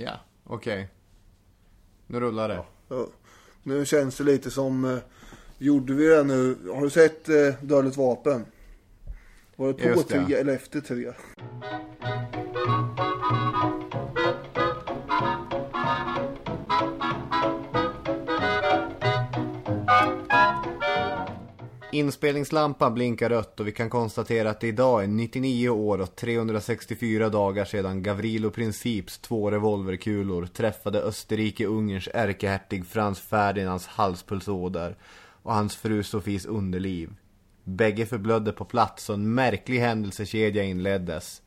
Ja, okej. Nu rullar det. Ja. Nu känns det lite som... Eh, gjorde vi det nu? Har du sett eh, Dödligt vapen? Var det på Just det. tre eller efter tre? Inspelningslampan blinkar rött och vi kan konstatera att det idag är 99 år och 364 dagar sedan Gavrilo Princips två revolverkulor träffade Österrike-Ungerns ärkehertig Frans Ferdinands halspulsåder och hans fru Sofies underliv. Bägge förblödde på plats och en märklig händelsekedja inleddes.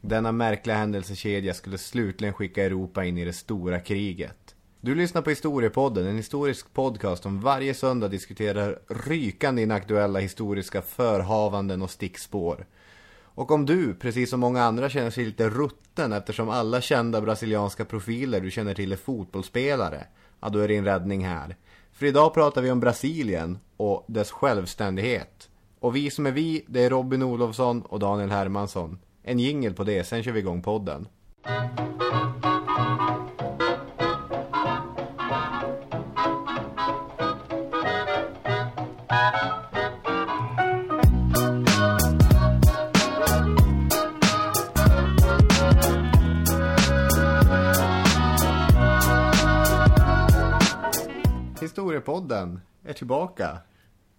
Denna märkliga händelsekedja skulle slutligen skicka Europa in i det stora kriget. Du lyssnar på Historiepodden, en historisk podcast som varje söndag diskuterar rykande inaktuella historiska förhavanden och stickspår. Och om du, precis som många andra, känner sig lite rutten eftersom alla kända brasilianska profiler du känner till är fotbollsspelare, ja då är din räddning här. För idag pratar vi om Brasilien och dess självständighet. Och vi som är vi, det är Robin Olofsson och Daniel Hermansson. En jingel på det, sen kör vi igång podden. Historiepodden är tillbaka.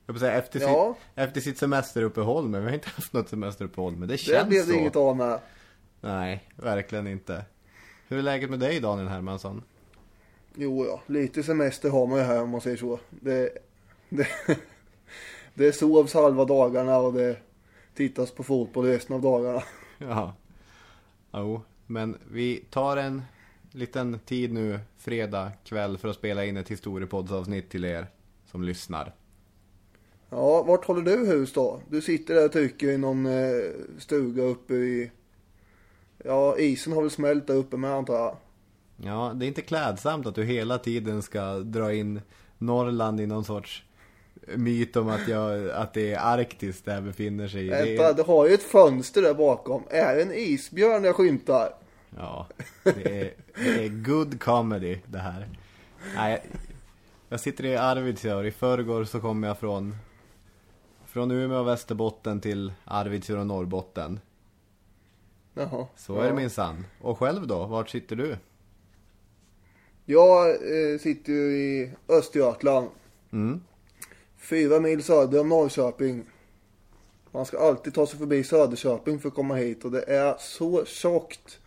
Jag säga efter, Ja. sitt, efter sitt semesteruppehåll, men vi har inte haft något semesteruppehåll, men det Det känns blev så. det inget av med. Nej, verkligen inte. Hur är läget med dig Daniel Hermansson? Jo, ja. Lite semester har man ju här om man säger så. Det, det, det sovs halva dagarna och det tittas på fotboll resten av dagarna. Ja. Jo, men vi tar en liten tid nu, fredag kväll, för att spela in ett historiepoddsavsnitt till er som lyssnar. Ja, vart håller du hus då? Du sitter där och trycker i någon eh, stuga uppe i... Ja, isen har väl smält där uppe med antar jag. Ja, det är inte klädsamt att du hela tiden ska dra in Norrland i någon sorts myt om att, jag, att det är Arktis där jag befinner sig. Det Vänta, är, du har ju ett fönster där bakom. Är det en isbjörn jag skymtar? Ja, det är, det är good comedy det här. Nej, jag sitter i Arvidsjaur. I förrgår så kom jag från, från Umeå och Västerbotten till Arvidsjaur och Norrbotten. Jaha. Så är det minsann. Och själv då? Vart sitter du? Jag eh, sitter ju i Östergötland. Mm. Fyra mil söder om Norrköping. Man ska alltid ta sig förbi Söderköping för att komma hit och det är så tjockt.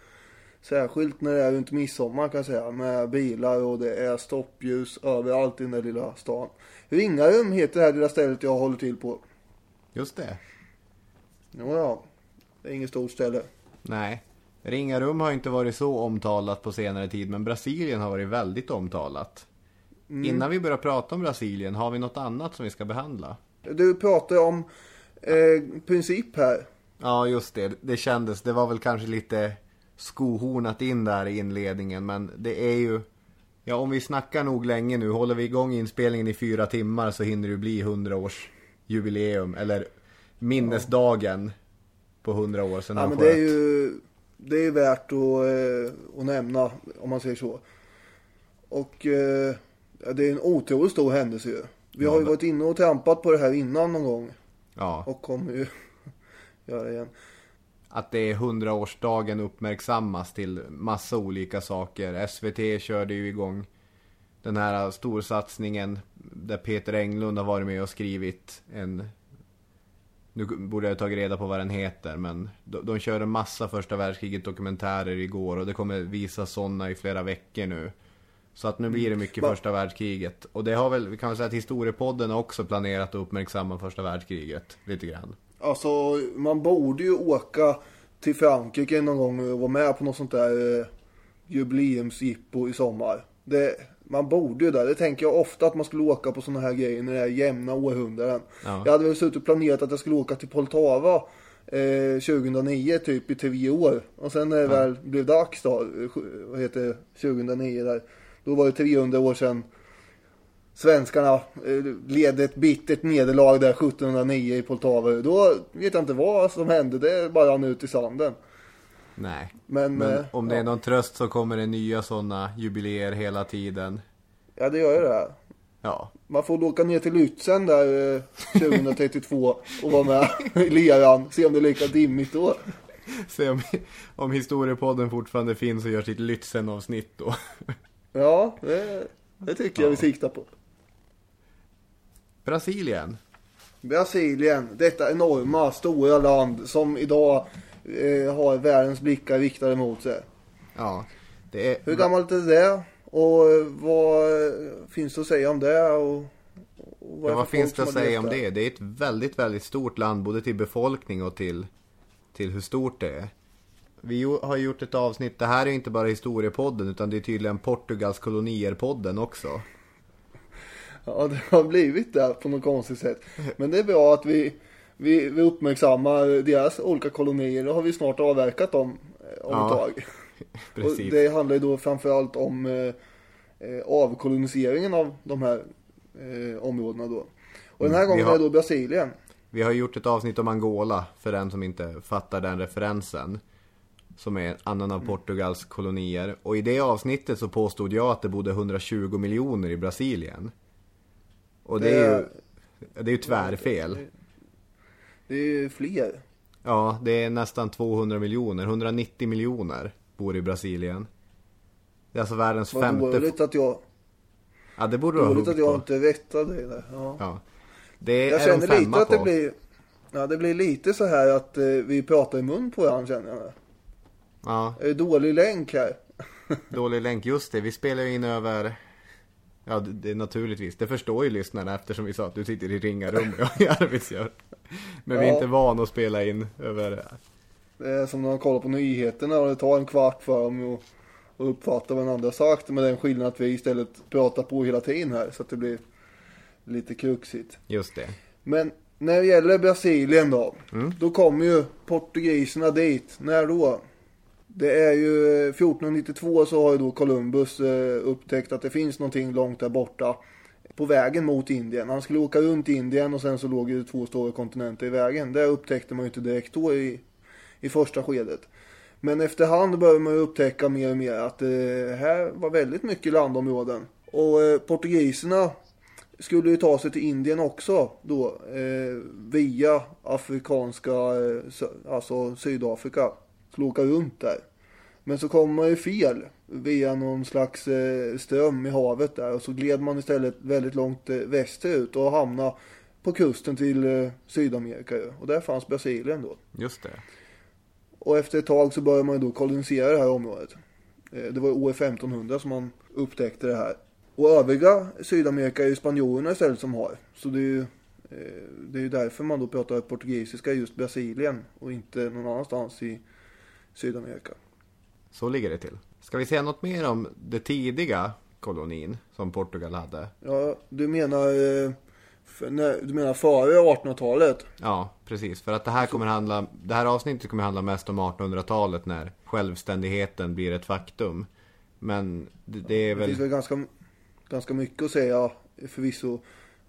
Särskilt när det är runt midsommar kan jag säga. Med bilar och det är stoppljus överallt i den där lilla stan. Ringarum heter det här lilla stället jag håller till på. Just det. Jo, ja. Det är inget stort ställe. Nej. Ringarum har inte varit så omtalat på senare tid, men Brasilien har varit väldigt omtalat. Innan vi börjar prata om Brasilien, har vi något annat som vi ska behandla? Du pratar om eh, princip här. Ja, just det. Det kändes, det var väl kanske lite skohornat in där i inledningen, men det är ju... Ja, om vi snackar nog länge nu, håller vi igång inspelningen i fyra timmar så hinner det bli 100 års jubileum, eller minnesdagen på 100 år sedan Ja, han men sköt. det är ju det är värt att, eh, att nämna om man säger så. Och eh, ja, det är en otroligt stor händelse ju. Vi Ja, har ju varit inne och trampat på det här innan någon gång. Ja, Och kommer ju göra det igen. Att det är 100-årsdagen uppmärksammas till massa olika saker. SVT körde ju igång den här storsatsningen där Peter Englund har varit med och skrivit en... Nu borde jag tagit reda på vad den heter, men de, de körde massa första världskriget dokumentärer igår och det kommer visa sådana i flera veckor nu. Så att nu blir det mycket Va- första världskriget. Och det har väl, vi kan väl säga att historiepodden har också planerat att uppmärksamma första världskriget lite grann. Alltså man borde ju åka till Frankrike någon gång och vara med på något sånt där eh, jubileumsjippo i sommar. Det, man borde ju där. Det tänker jag ofta att man skulle åka på såna här grejer när det är jämna århundraden. Ja. Jag hade väl suttit och planerat att jag skulle åka till Poltava eh, 2009 typ i tio år. Och sen när det väl blev dags då, vad heter det, 2009 där. Då var det 300 år sedan svenskarna eh, led ett bittert nederlag där 1709 i Poltava. Då vet jag inte vad som hände, det bara rann ut i sanden. Nej. Men, Men eh, om det är ja. någon tröst så kommer det nya sådana jubileer hela tiden. Ja, det gör ju det. Ja, Man får åka ner till Lützen där eh, 2032 och vara med i leran. Se om det är lika dimmigt då. se om, om historiepodden fortfarande finns och gör sitt Lützen-avsnitt då. Ja, det, det tycker jag vi siktar på. Brasilien. Brasilien, detta enorma, stora land som idag eh, har världens blickar riktade mot sig. Ja, det är... Hur gammalt är det? Och eh, vad eh, finns det att säga om det? Och, och Ja, är det vad finns det att säga om det? Det är ett väldigt, väldigt stort land både till befolkning och till, till hur stort det är. Vi har gjort ett avsnitt, det här är inte bara historiepodden utan det är tydligen Portugals kolonier-podden också. Ja, det har blivit det på något konstigt sätt. Men det är bra att vi, vi, vi uppmärksammar deras olika kolonier. Då har vi snart avverkat dem eh, om Ja, ett tag. Och Precis. det handlar ju då framförallt om eh, eh, avkoloniseringen av de här eh, områdena då. Och den här Mm, gången har- är det då Brasilien. Vi har gjort ett avsnitt om Angola, för den som inte fattar den referensen. Som är en annan av Portugals kolonier. Och i det avsnittet så påstod jag att det bodde 120 miljoner i Brasilien. Och det är ju, det är ju tvärfel. Det är ju fler. Ja, det är nästan 200 miljoner. 190 miljoner bor i Brasilien. Det är alltså världens Vad femte... dåligt att jag, Ja, det borde du ha dåligt att jag på. inte vettade det där. Ja. Ja. Det Jag är känner femma lite att det blir, ja det blir lite så här att eh, vi pratar i mun på varandra känner jag. Ja, Är det dålig länk här? Dålig länk, just det. Vi spelar ju in över... Ja, det, det är naturligtvis. Det förstår ju lyssnarna eftersom vi sa att du sitter i ringarum och jag i Arvidsjaur. Men vi är Ja. inte van att spela in över... Det är som när man kollar på nyheterna och det tar en kvart för dem att att uppfatta vad den andra sagt. Med den skillnaden att vi istället pratar på hela tiden här så att det blir lite kruxigt. Just det. Men när det gäller Brasilien då. Mm. Då kommer ju portugiserna dit. När då? Det är ju 1492 så har ju då Columbus eh, upptäckt att det finns någonting långt där borta. På vägen mot Indien. Han skulle åka runt Indien och sen så låg ju två stora kontinenter i vägen. Det upptäckte man ju inte direkt då i, i första skedet. Men efterhand började man ju upptäcka mer och mer att det här var väldigt mycket landområden. Och eh, portugiserna skulle ju ta sig till Indien också då via afrikanska, alltså Sydafrika. Skulle åka runt där. Men så kom man ju fel via någon slags eh, ström i havet där och så gled man istället väldigt långt eh, västerut och hamnade på kusten till eh, Sydamerika. Och där fanns Brasilien då. Just det. Och efter ett tag så började man ju då kolonisera det här området. Det var år 1500 som man upptäckte det här. Och övriga Sydamerika är ju spanjorerna istället som har. Så det är ju, det är därför man då pratar portugisiska i just Brasilien och inte någon annanstans i Sydamerika. Så ligger det till. Ska vi säga något mer om det tidiga kolonin som Portugal hade? Ja, du menar eh, du menar före 1800-talet? Ja, precis. För att det här kommer handla, det här avsnittet kommer handla mest om 1800-talet när självständigheten blir ett faktum. Men det, det är Det väl... finns väl ganska, ganska mycket att säga förvisso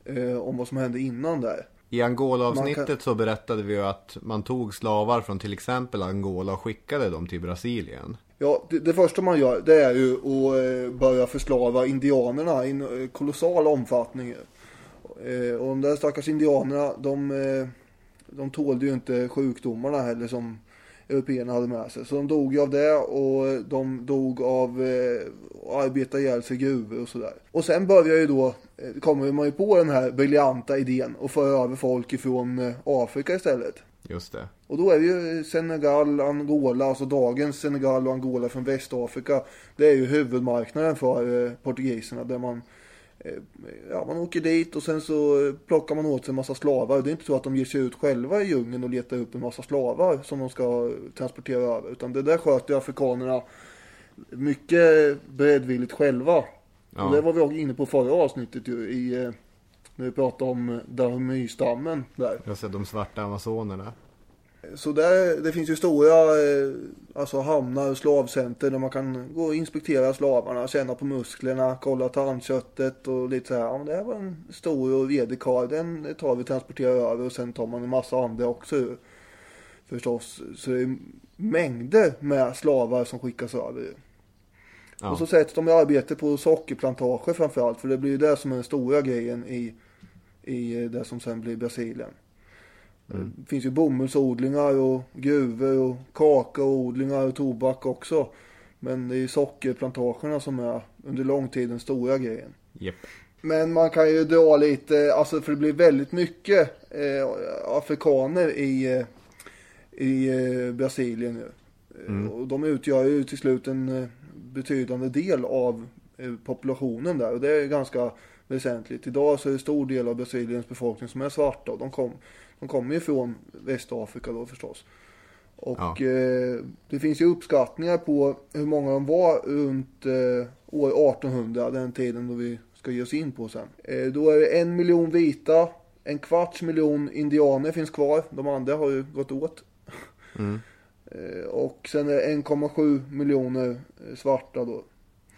eh, om vad som hände innan där. I Angola-avsnittet kan- så berättade vi ju att man tog slavar från till exempel Angola och skickade dem till Brasilien. Ja, det, det första man gör det är ju att eh, börja förslava indianerna i eh, kolossal omfattning. Eh, och de där stackars indianerna, de, de tålde ju inte sjukdomarna heller som européerna hade med sig. Så de dog ju av det och de dog av eh, att arbeta ihjäl sig i gruvor och sådär. Och sen börjar ju då, kommer man ju på den här briljanta idén att föra över folk ifrån eh, Afrika istället. Just det. Och då är det ju Senegal, Angola, alltså dagens Senegal och Angola från Västafrika. Det är ju huvudmarknaden för eh, portugiserna där man eh, Ja, man åker dit och sen så eh, plockar man åt sig en massa slavar. Det är inte så att de ger sig ut själva i djungeln och letar upp en massa slavar som de ska transportera över. Utan det där sköter ju afrikanerna mycket beredvilligt själva. Ja. Och det var vi också inne på förra avsnittet ju i eh, när vi pratade om Dahomey-stammen där. Jag ser de svarta amazonerna. Så där, det finns ju stora eh, alltså hamnar och slavcenter där man kan gå och inspektera slavarna, känna på musklerna, kolla tandköttet och lite så här. Ja, men det här var en stor och redig karl, den tar vi och transporterar över och sen tar man en massa andra också. Förstås. Så det är mängder med slavar som skickas över. Ja. Och så sätts de i arbete på sockerplantager framförallt. För det blir ju det som är den stora grejen i, i det som sen blir Brasilien. Det finns ju bomullsodlingar och gruvor och kakaoodlingar och tobak också. Men det är ju sockerplantagerna som är under lång tid den stora grejen. Japp. Men man kan ju dra lite, alltså för det blir väldigt mycket eh, afrikaner i, eh, i eh, Brasilien nu. Eh, Och de utgör ju till slut en eh, betydande del av eh, populationen där och det är ganska väsentligt. Idag så är det stor del av Brasiliens befolkning som är svarta och de, kom, de kommer ju från Västafrika då förstås. Och Ja. eh, det finns ju uppskattningar på hur många de var runt eh, år 1800, den tiden då vi ska ge oss in på sen. Eh, då är det en miljon vita, en kvarts miljon indianer finns kvar, de andra har ju gått åt. Eh, och sen är det 1,7 miljoner eh, svarta då.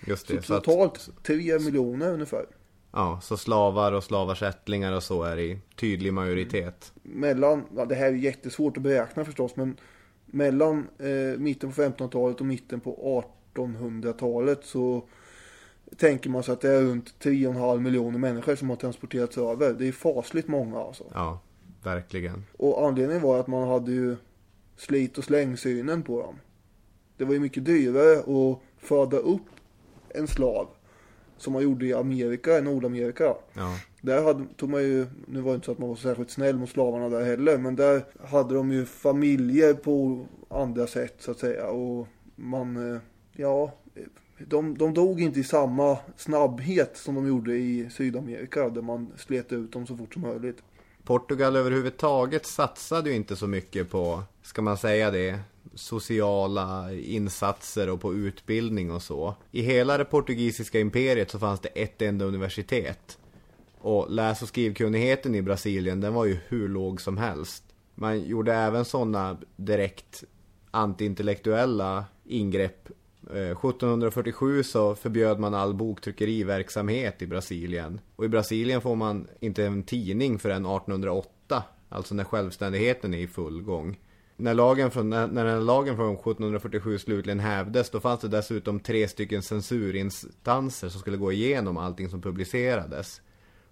Just Så det. Så att, totalt 3 miljoner ungefär. ja, så slavar och slavars ättlingar och så är i tydlig majoritet. mellan, ja, det här är jättesvårt att beräkna förstås, men mellan eh, mitten på 1500-talet och mitten på 1800-talet så tänker man sig att det är runt 3,5 miljoner människor som har transporterats över. Det är fasligt många alltså. Ja, verkligen. Och anledningen var att man hade ju slit och slängsynen på dem. Det var ju mycket dyrare att föda upp en slav som man gjorde i Amerika, i Nordamerika. Ja. Där hade, tog man ju, nu var det inte så att man var särskilt snäll mot slavarna där heller, men där hade de ju familjer på andra sätt så att säga. Och man, eh, ja, de, de dog inte i samma snabbhet som de gjorde i Sydamerika där man slet ut dem så fort som möjligt. Portugal överhuvudtaget satsade ju inte så mycket på, ska man säga det, sociala insatser och på utbildning och så. I hela det portugisiska imperiet så fanns det ett enda universitet. Och läs och skrivkunnigheten i Brasilien, den var ju hur låg som helst. Man gjorde även sådana direkt antiintellektuella ingrepp. Eh, 1747 så förbjöd man all boktryckeriverksamhet i Brasilien. Och i Brasilien får man inte en tidning förrän 1808. Alltså när självständigheten är i full gång. När lagen från, när, när den lagen från 1747 slutligen hävdes, då fanns det dessutom tre stycken censurinstanser som skulle gå igenom allting som publicerades.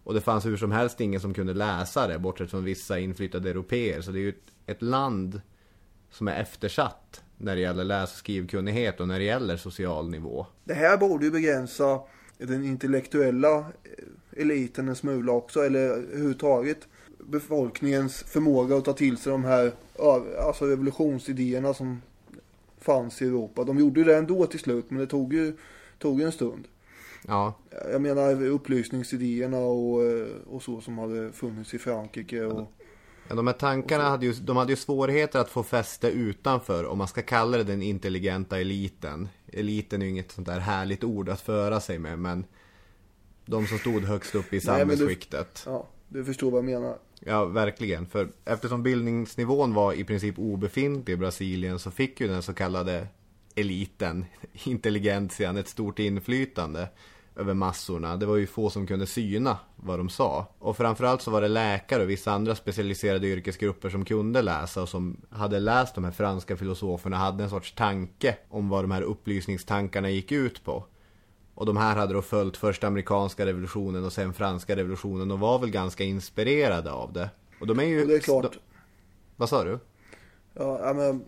Och det fanns hur som helst ingen som kunde läsa det, bortsett från vissa inflyttade europeer. Så det är ju ett, ett land som är eftersatt när det gäller läs och skrivkunnighet och när det gäller social nivå. Det här borde ju begränsa den intellektuella eh, eliten en smula också, eller överhuvudtaget befolkningens förmåga att ta till sig de här alltså revolutionsidéerna som fanns i Europa. De gjorde ju det ändå till slut, men det tog ju, tog en stund. Ja, Jag menar upplysningsidéerna och, eh, och så som hade funnits i Frankrike och Ja, de här tankarna hade ju, de hade ju svårigheter att få fäste utanför, om man ska kalla det den intelligenta eliten. Eliten är ju inget sånt där härligt ord att föra sig med, men de som stod högst upp i Nej, men du- samhällsskiktet. Ja. Du förstår vad jag menar. Ja, verkligen. För eftersom bildningsnivån var i princip obefintlig i Brasilien så fick ju den så kallade eliten, intelligentian, ett stort inflytande över massorna. Det var ju få som kunde syna vad de sa. Och framförallt så var det läkare och vissa andra specialiserade yrkesgrupper som kunde läsa och som hade läst de här franska filosoferna hade en sorts tanke om vad de här upplysningstankarna gick ut på. Och de här hade då följt först amerikanska revolutionen och sen franska revolutionen och var väl ganska inspirerade av det. Och de är ju... Och det är klart. De... Vad sa du? Ja, men,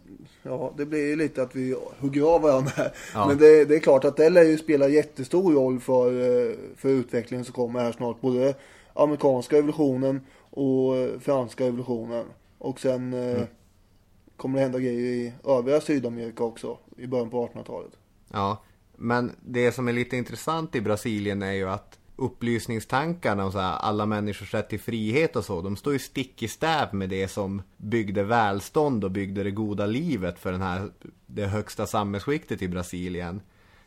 ja, det blir ju lite att vi hugger av varandra här. Ja. Men det, det är klart att det lär ju spela jättestor roll för, eh, för utvecklingen som kommer här snart. Både amerikanska revolutionen och eh, franska revolutionen. Och sen eh, Mm. kommer det hända grejer i övriga Sydamerika också i början på 1800-talet. Ja, men det som är lite intressant i Brasilien är ju att upplysningstankarna och så här, alla människors rätt till frihet och så, de står ju stick i stäv med det som byggde välstånd och byggde det goda livet för den här, det högsta samhällsskiktet i Brasilien.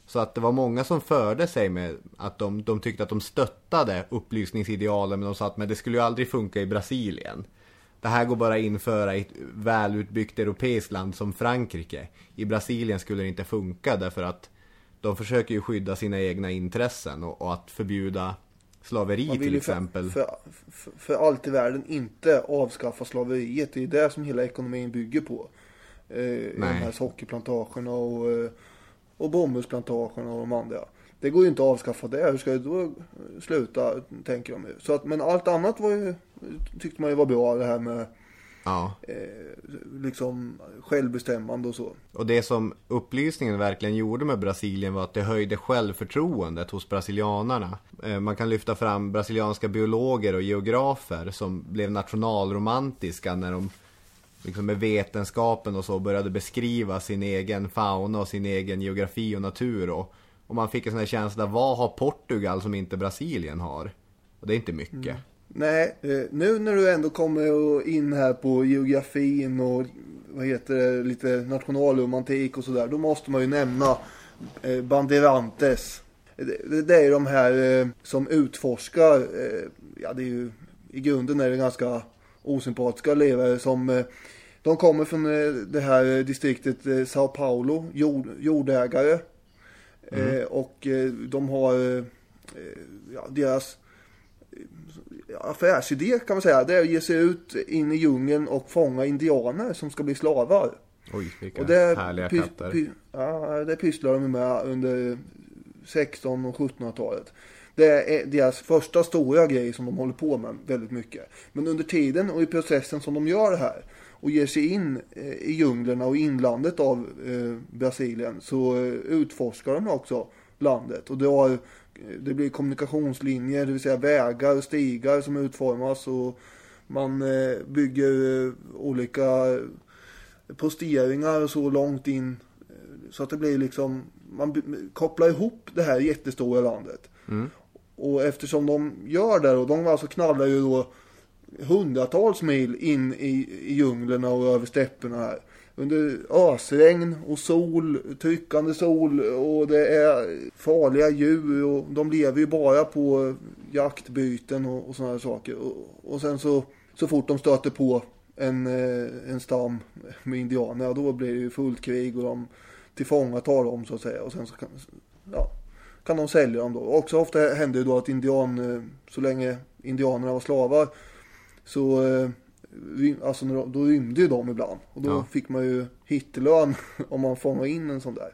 Så att det var många som förde sig med att de, de tyckte att de stöttade upplysningsidealen men de sa att men det skulle ju aldrig funka i Brasilien. Det här går bara att införa i ett välutbyggt europeiskt land som Frankrike. I Brasilien skulle det inte funka därför att de försöker ju skydda sina egna intressen och, och att förbjuda slaveri till exempel. för, för, för allt i världen inte avskaffa slaveriet. Det är det som hela ekonomin bygger på. Eh, I de Nej. här sockerplantagerna och, eh, och bomullsplantagerna och de andra. Det går ju inte att avskaffa det. Hur ska det då sluta, tänker de ju. Så att, men allt annat var ju, tyckte man ju var bra. Det här med Ja. eh, liksom självbestämmande och så. Och det som upplysningen verkligen gjorde med Brasilien var att det höjde självförtroendet hos brasilianarna. Eh, Man kan lyfta fram brasilianska biologer och geografer som blev nationalromantiska när de liksom med vetenskapen och så började beskriva sin egen fauna och sin egen geografi och natur. Och, och man fick en sån här känsla, vad har Portugal som inte Brasilien har? Och det är inte mycket. Nej, eh, nu när du ändå kommer in här på geografin och vad heter det, lite nationalromantik och sådär. Då måste man ju nämna eh, Bandeirantes. Det, det- är de här eh, som utforskar, eh, ja det är ju i grunden är det ganska osympatiska levare som eh, de kommer från eh, det här distriktet eh, Sao Paulo, jord, jordägare. Eh, och eh, de har eh, ja, deras affärsidé kan man säga. Det är att ge sig ut in i djungeln och fånga indianer som ska bli slavar. Oj, vilka Och det, härliga py- katter. py- ja, det pysslar de med under 16 och 1700-talet. Det är deras första stora grej som de håller på med väldigt mycket. Men under tiden och i processen som de gör det här och ger sig in eh, i djunglerna och inlandet av eh, Brasilien så eh, utforskar de också landet. Och det, har, eh, det blir kommunikationslinjer, det vill säga vägar och stigar som utformas och man eh, bygger eh, olika posteringar så långt in eh, så att det blir liksom man kopplar ihop det här jättestora landet. Och eftersom de gör det och de alltså knallar ju då hundratals mil in i, i djunglerna och över stäpperna här. Under ösregn och sol, tryckande sol och det är farliga djur och de lever ju bara på jaktbyten och, och sådana saker. Och, och sen så, så fort de stöter på en, eh, en stam med indianer, ja, då blir det ju fullt krig och de tillfångatar dem så att säga. Och sen så kan, ja, kan de sälja dem då. Också ofta hände det då att indian, eh, så länge indianerna var slavar, så eh, alltså då rymde ju de ibland. Och då Ja. fick man ju hittelön om man fångade in en sån där.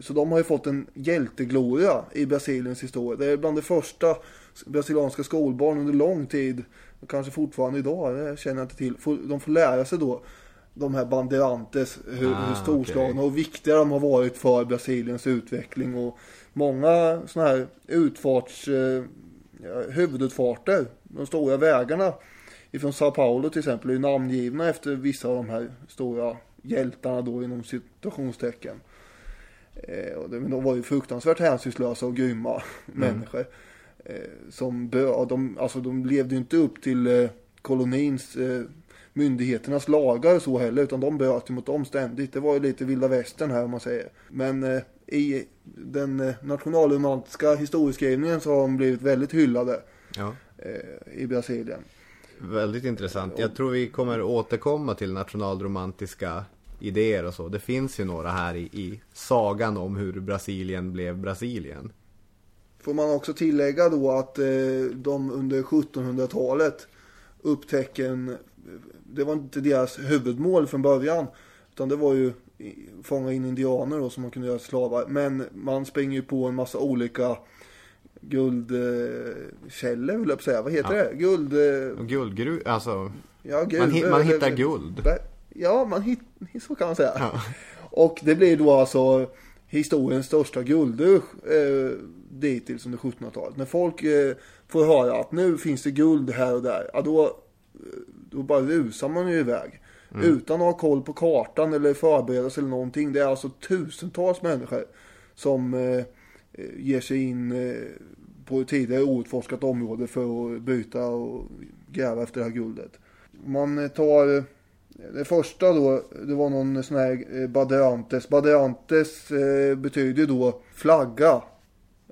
Så de har ju fått en hjältegloria i Brasiliens historia. Det är bland de första brasilianska skolbarn under lång tid, och kanske fortfarande idag, det känner jag inte till. De får lära sig då de här bandeirantes, hur, Ah, hur storslagna okej. och viktiga de har varit för Brasiliens utveckling. Och många sådana här utfarts, eh, huvudutfarter, de stora vägarna ifrån Sao Paulo till exempel är ju namngivna efter vissa av de här stora hjältarna då inom situationstecken. Eh, och men de var ju fruktansvärt hänsynslösa och grymma människor. Eh, som bö, och de, alltså de levde ju inte upp till eh, kolonins, eh, myndigheternas lagar och så heller. Utan de bröt ju mot dem ständigt. Det var ju lite vilda västern här om man säger. Men eh, i den eh, nationalromantiska historieskrivningen så har de blivit väldigt hyllade. Ja. eh, i Brasilien. Väldigt intressant. Jag tror vi kommer återkomma till nationalromantiska idéer och så. Det finns ju några här i, i sagan om hur Brasilien blev Brasilien. Får man också tillägga då att eh, de under 1700-talet upptäcker en, det var inte deras huvudmål från början. Utan det var ju fånga in indianer då som man kunde göra slavar. Men man springer ju på en massa olika guldkällor vill jag säga. Vad heter Ja. det? Guld... eh, Och guldgruv, alltså. Ja, guld. Man hi- man hittar guld. Ja, man hit, så kan man säga. Ja. Och det blir då alltså historiens största guldrush eh, dittills under 1700-talet. När folk eh, får höra att nu finns det guld här och där, ja, då, eh, då bara rusar man ju iväg. Utan att ha koll på kartan eller förbereda sig eller någonting. Det är alltså tusentals människor som eh, eh, ger sig in eh, på ett tidigare outforskat område för att bryta och gräva efter det här guldet. Man eh, tar eh, det första då, det var någon sån här eh. Baderantes eh, betyder då flagga.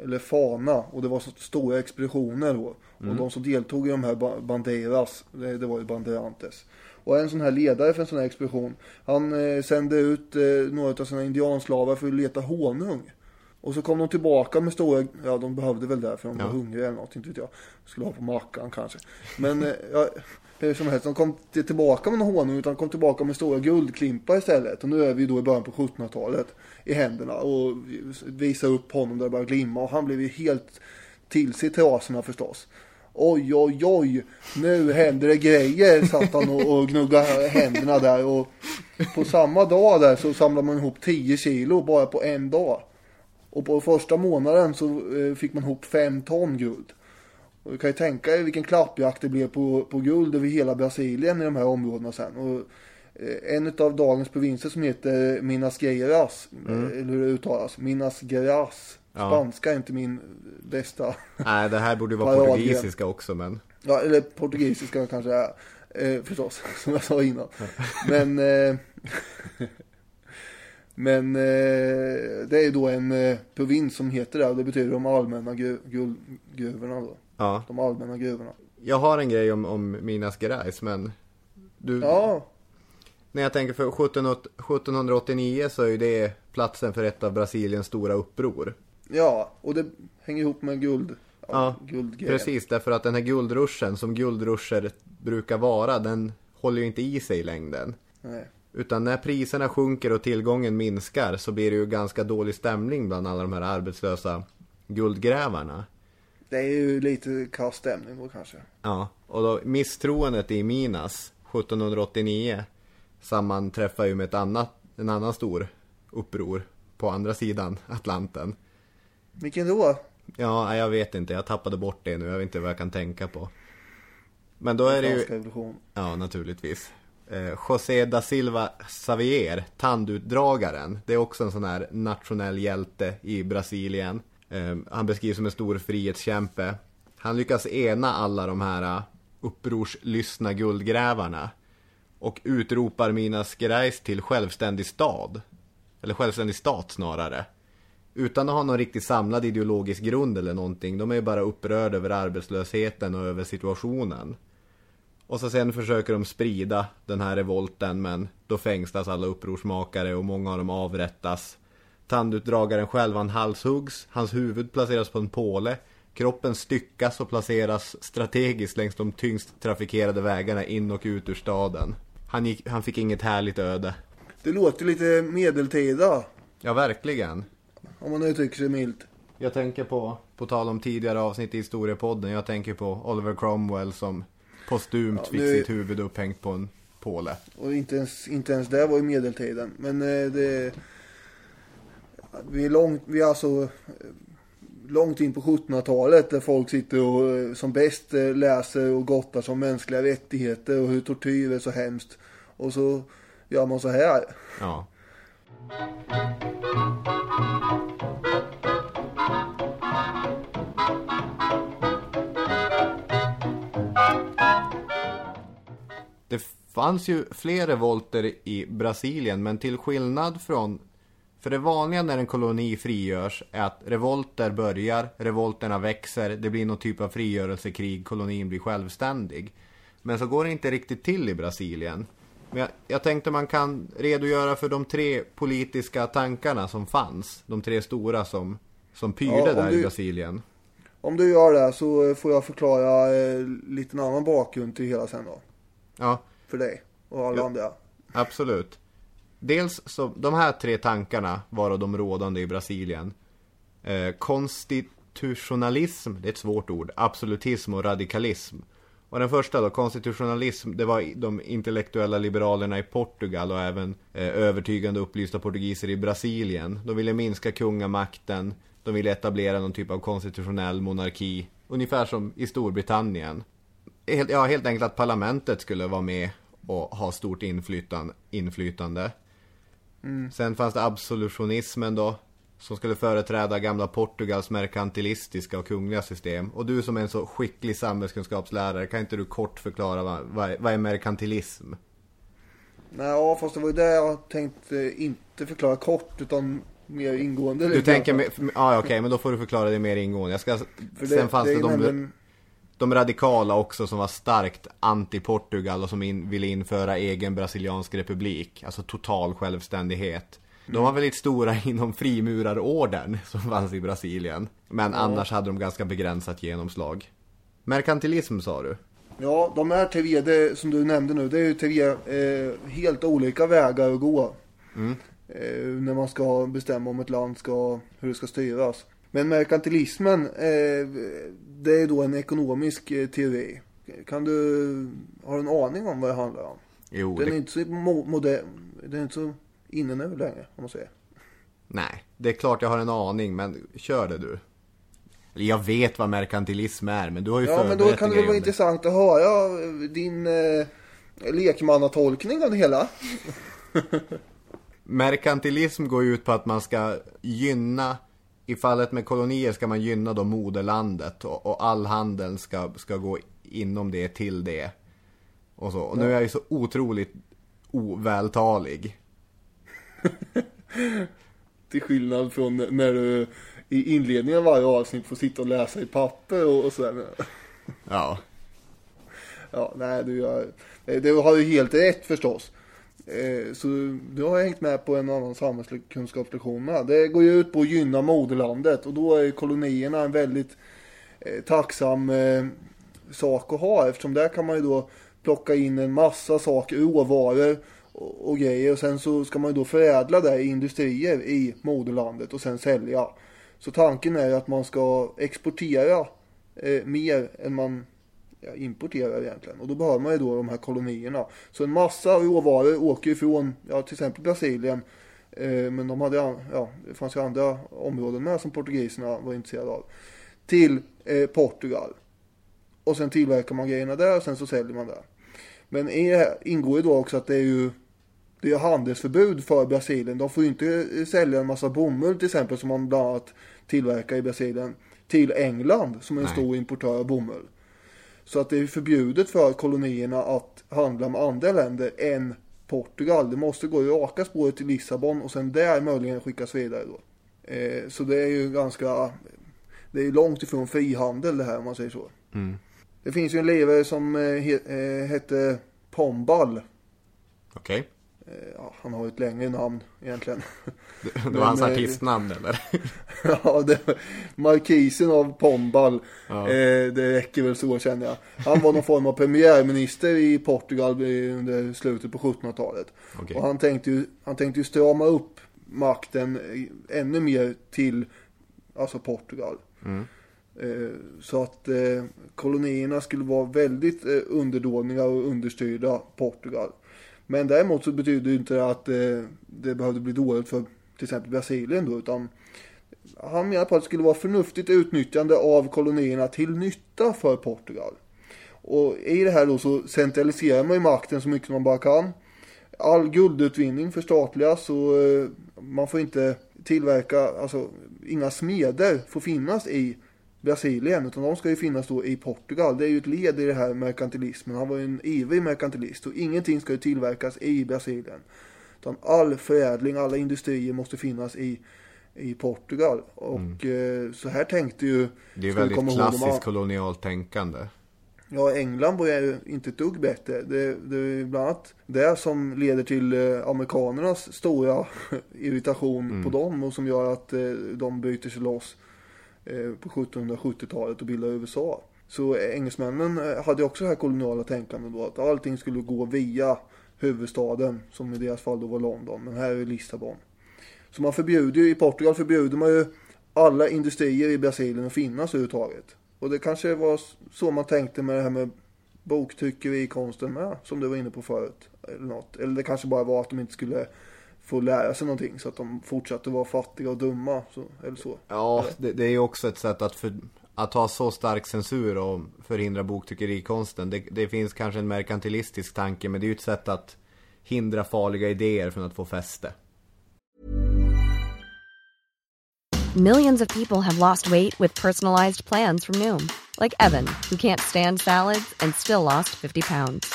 Eller fana. Och det var så stora expeditioner då. Och de som deltog i de här ba- banderas, det, det var ju banderantes. Och en sån här ledare för en sån här expedition, han eh, sände ut eh, några av sina indianslavar för att leta honung. Och så kom de tillbaka med stora, ja de behövde väl det för de var Ja. hungriga eller något, inte vet jag. Skulle ha på mackan kanske. Men eh, ja, hur som helst, de kom tillbaka med någon honung utan kom tillbaka med stora guldklimpar istället. Och nu är vi då i början på 1700-talet i händerna och visar upp honom där det börjar glimma. Och han blev ju helt till sig trasorna förstås. Oj, oj, oj, nu händer det grejer, satt han och, och gnuggade händerna där. Och på samma dag där så samlade man ihop 10 kilo bara på en dag. Och på första månaden så eh, fick man ihop 5 ton guld. Och du kan ju tänka dig vilken klappjakt det blev på, på guld över hela Brasilien i de här områdena sen. Och eh, en av dagens provinser som heter Minas Gerais, eh, eller hur det uttalas, Minas Gerais. Ja. Spanska är inte min bästa, Nej, det här borde ju vara portugisiska också men. ja, eller portugisiska kanske är, eh, förstås, som jag sa innan. Men, eh, men eh, det är då en eh, provins som heter det och det betyder de allmänna gru- guldgruvorna då. Ja. De allmänna gruvorna. Jag har en grej om, om Minas Gerais men. Du, Ja, När jag tänker för 17, 1789 så är det platsen för ett av Brasiliens stora uppror. ja, och det hänger ihop med guld. Ja, guldgrejen. Precis, därför att den här guldruschen som guldruscher brukar vara, den håller ju inte i sig i längden. Nej. Utan när priserna sjunker och tillgången minskar så blir det ju ganska dålig stämning bland alla de här arbetslösa guldgrävarna. Det är ju lite kass stämning då kanske. Ja, och då misstroendet i Minas 1789 sammanträffar ju med ett annat, en annan stor uppror på andra sidan Atlanten. Vilken då? Ja, jag vet inte, jag tappade bort det nu, jag vet inte vad jag kan tänka på. Men då är det ju, ja naturligtvis. Eh, José da Silva Xavier, tandutdragaren. Det är också en sån här nationell hjälte i Brasilien. Eh, han beskrivs som en stor frihetskämpe. Han lyckas ena alla de här eh, upprorslyssna upprorslystna guldgrävarna. Och utropar Minas Gerais till självständig stad. Eller självständig stat snarare. Utan att ha någon riktigt samlad ideologisk grund eller någonting. De är ju bara upprörda över arbetslösheten och över situationen. Och så sen försöker de sprida den här revolten men då fängslas alla upprorsmakare och många av dem avrättas. Tandutdragaren själv han halshuggs, hans huvud placeras på en påle. Kroppen styckas och placeras strategiskt längs de tyngst trafikerade vägarna in och ut ur staden. Han, gick, han fick inget härligt öde. Det låter lite medeltida. Ja, verkligen. Om man uttrycker sig milt. Jag tänker på, på tal om tidigare avsnitt i historiepodden, jag tänker på Oliver Cromwell som postumt Ja, fick nu- sitt huvud upphängt på en påle. Och inte ens, inte ens det var i medeltiden. Men eh, det... Vi är, långt, vi är alltså eh, långt in på 1700-talet där folk sitter och eh, som bäst läser och gottar som mänskliga rättigheter och hur tortyr är så hemskt. Och så gör man så här. Ja. Det fanns ju fler revolter i Brasilien men till skillnad från För det vanliga när en koloni frigörs är att revolter börjar, revolterna växer, det blir någon typ av frigörelsekrig, kolonin blir självständig. Men så går det inte riktigt till i Brasilien. Men jag, jag tänkte man kan redogöra för de tre politiska tankarna som fanns. De tre stora som, som pyrde Ja, där du- i Brasilien. Om du gör det så får jag förklara eh, lite en annan bakgrund till hela sen då. Ja, För dig och alla Ja. andra. absolut. Dels så, de här tre tankarna var de rådande i Brasilien. Eh, konstitutionalism, det är ett svårt ord, absolutism och radikalism. Och den första då, konstitutionalism, det var de intellektuella liberalerna i Portugal och även eh, övertygande upplysta portugiser i Brasilien. De ville minska kungamakten, de ville etablera någon typ av konstitutionell monarki, ungefär som i Storbritannien. Helt, ja, helt enkelt att parlamentet skulle vara med och ha stort inflytande. inflytande. Sen fanns det absolutionismen då. Som skulle företräda gamla Portugals merkantilistiska och kungliga system. Och du som är en så skicklig samhällskunskapslärare, kan inte du kort förklara vad, vad, är- vad är merkantilism? Nej, ja, fast det var ju det jag tänkte inte förklara kort utan mer ingående. Du tänker, ja ah, okej, men då får du förklara det mer ingående. Jag ska, För sen fanns det, är de, nämligen- de radikala också som var starkt anti-Portugal och som in, ville införa egen brasiliansk republik. Alltså total självständighet. De var väldigt stora inom frimurarorden som fanns i Brasilien. Men annars hade de ganska begränsat genomslag. Merkantilism sa du? Ja, de här tre, det, som du nämnde nu, det är ju tre eh, helt olika vägar att gå. Eh, när man ska bestämma om ett land ska, hur det ska styras. Men merkantilismen, eh, det är då en ekonomisk eh, teori. Kan du, har du en aning om vad det handlar om? Jo, Den är det, inte så mo- modern, den är inte så inne nu längre, om man säger. nej. Det är klart jag har en aning, men kör det du. Eller jag vet vad merkantilism är, men du har ju Ja, men då kan det väl vara intressant att höra eh, din eh, lekmannatolkning av det hela. Merkantilism går ju ut på att man ska gynna I fallet med kolonier ska man gynna då moderlandet och, och all handel ska, ska gå inom det till det. Och så. Och nu är jag ju så otroligt ovältalig. Till skillnad från när du i inledningen av varje avsnitt får sitta och läsa i papper och, och sådär. Ja. Ja, nej, du, har- du har ju helt rätt förstås. Eh, så du har hängt med på en annan samhällskunskapslektion med. Det går ju ut på att gynna moderlandet och då är kolonierna en väldigt eh, tacksam eh, sak att ha eftersom där kan man ju då plocka in en massa saker, råvaror och, och grejer och sen så ska man ju då förädla det i industrier i moderlandet och sen sälja. Så tanken är ju att man ska exportera eh, mer än man importerar egentligen. Och då behöver man ju då de här kolonierna. Så en massa råvaror åker ifrån, ja till exempel Brasilien. Eh, men de hade, ja, det fanns ju andra områden med som portugiserna var intresserade av. Till eh, Portugal. Och sen tillverkar man grejerna där och sen så säljer man där. Men i det här ingår ju då också att det är ju det är handelsförbud för Brasilien. De får ju inte eh, sälja en massa bomull till exempel som man bland annat tillverkar i Brasilien till England som är en Nej. stor importör av bomull. Så att det är förbjudet för kolonierna att handla med andra länder än Portugal. Det måste gå i raka spåret till Lissabon och sen där möjligen skickas vidare då. Eh, så det är ju ganska, det är långt ifrån frihandel det här om man säger så. Det finns ju en lirare som eh, he, eh, hette Pombal. Okej. Eh, ja, han har ju ett längre namn egentligen. Det, det Men, var hans eh, artistnamn eller? ja, det, markisen av Pombal. Ja. Eh, det räcker väl så känner jag. Han var någon form av premiärminister i Portugal under slutet på 1700-talet. Okej. Och han tänkte, ju, han tänkte ju strama upp makten eh, ännu mer till alltså Portugal. Eh, Så att eh, kolonierna skulle vara väldigt eh, underdåniga och understyrda Portugal. Men däremot så betyder det inte att eh, det behövde bli dåligt för till exempel Brasilien då. Utan han menar på att det skulle vara förnuftigt utnyttjande av kolonierna till nytta för Portugal. Och i det här då så centraliserar man ju makten så mycket man bara kan. All guldutvinning förstatligas och eh, man får inte tillverka, alltså inga smeder får finnas i Brasilien utan de ska ju finnas då i Portugal. Det är ju ett led i det här merkantilismen. Han var ju en ivrig merkantilist och ingenting ska ju tillverkas i Brasilien. Utan all förädling, alla industrier måste finnas i, i Portugal. Och mm. så här tänkte ju... Det är väldigt klassiskt kolonialt tänkande. Ja, England var ju inte ett dugg bättre. Det, det är bland annat det som leder till eh, amerikanernas stora irritation mm. på dem och som gör att eh, de bryter sig loss eh, Eh, på 1770-talet och bildade USA. Så engelsmännen eh, hade också det här koloniala tänkandet då att allting skulle gå via huvudstaden som i deras fall då var London. Men här är Lissabon. Så man förbjuder ju, i Portugal förbjuder man ju alla industrier i Brasilien att finnas överhuvudtaget. Och det kanske var så man tänkte med det här med boktryckerikonsten med, som du var inne på förut. Eller, något. eller det kanske bara var att de inte skulle få lära sig någonting så att de fortsatte vara fattiga och dumma. Så, eller så. Ja, det, det är ju också ett sätt att, för, att ha så stark censur och förhindra boktryckerikonsten. Det, det finns kanske en merkantilistisk tanke, men det är ju ett sätt att hindra farliga idéer från att få fäste. Millions of people have lost weight with personalized plans from Noom. Like Evan, who can't stand salads and still lost 50 pounds.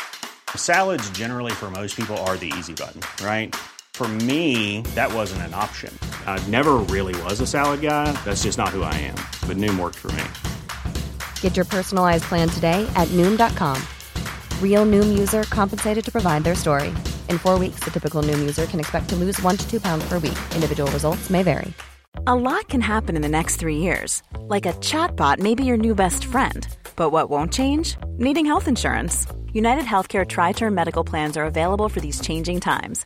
Salads generally for most people are the easy button, right? For me, that wasn't an option. I never really was a salad guy. That's just not who I am. But Noom worked for me. Get your personalized plan today at Noom.com. Real Noom user compensated to provide their story. In four weeks, the typical Noom user can expect to lose one to two pounds per week. Individual results may vary. A lot can happen in the next three years. Like a chatbot may be your new best friend. But what won't change? Needing health insurance. United Healthcare Tri Term Medical Plans are available for these changing times.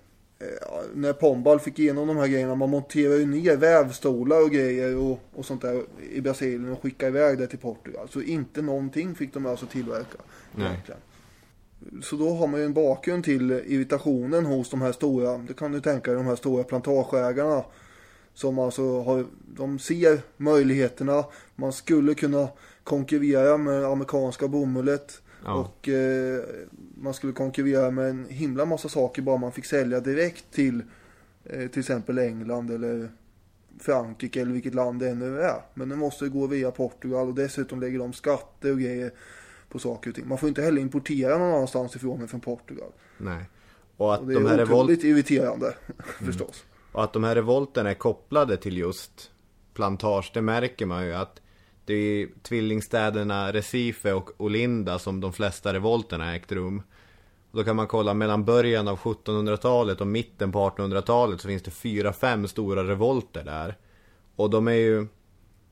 när Pombal fick igenom de här grejerna. Man monterade ju ner vävstolar och grejer och, och sånt där i Brasilien och skickade iväg det till Portugal. Så inte någonting fick de alltså tillverka. Nej. Så då har man ju en bakgrund till irritationen hos de här stora, det kan du tänka dig, de här stora plantageägarna. Som alltså har, de ser möjligheterna. Man skulle kunna konkurrera med amerikanska bomullet. Ja. Och eh, man skulle konkurrera med en himla massa saker bara man fick sälja direkt till eh, till exempel England eller Frankrike eller vilket land det ännu är. Men det måste gå via Portugal och dessutom lägger de skatter och grejer på saker och ting. Man får inte heller importera någon annanstans ifrån än från Portugal. Nej. Och att och det de här är otroligt irriterande mm. förstås. Och att de här revolterna är kopplade till just plantage, det märker man ju att det är tvillingstäderna Recife och Olinda som de flesta revolterna ägt rum. Då kan man kolla mellan början av 1700-talet och mitten på 1800-talet så finns det fyra, fem stora revolter där. Och de är ju...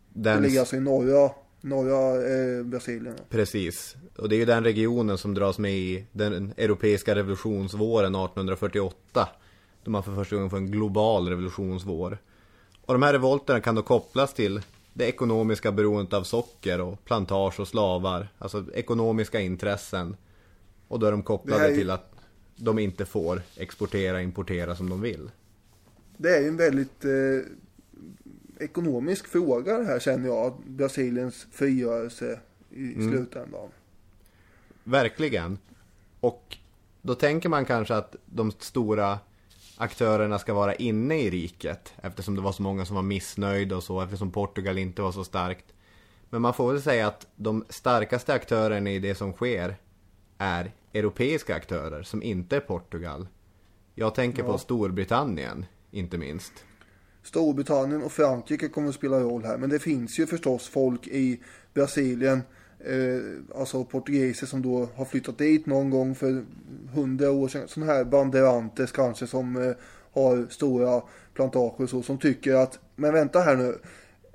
Den... Det ligger alltså i norra, norra eh, Brasilien. Precis. Och det är ju den regionen som dras med i den europeiska revolutionsvåren 1848. Då man för första gången får en global revolutionsvår. Och de här revolterna kan då kopplas till det ekonomiska beroendet av socker och plantage och slavar. Alltså ekonomiska intressen. Och då är de kopplade är ju... till att de inte får exportera importera som de vill. Det är ju en väldigt eh, ekonomisk fråga det här känner jag. Brasiliens frigörelse i mm. slutändan. Verkligen. Och då tänker man kanske att de stora aktörerna ska vara inne i riket. Eftersom det var så många som var missnöjda och så. Eftersom Portugal inte var så starkt. Men man får väl säga att de starkaste aktörerna i det som sker är europeiska aktörer som inte är Portugal. Jag tänker ja. på Storbritannien, inte minst. Storbritannien och Frankrike kommer att spela roll här. Men det finns ju förstås folk i Brasilien, eh, alltså portugiser som då har flyttat dit någon gång för hundra år sedan. Sådana här banderantes kanske som eh, har stora plantager och så, som tycker att, men vänta här nu.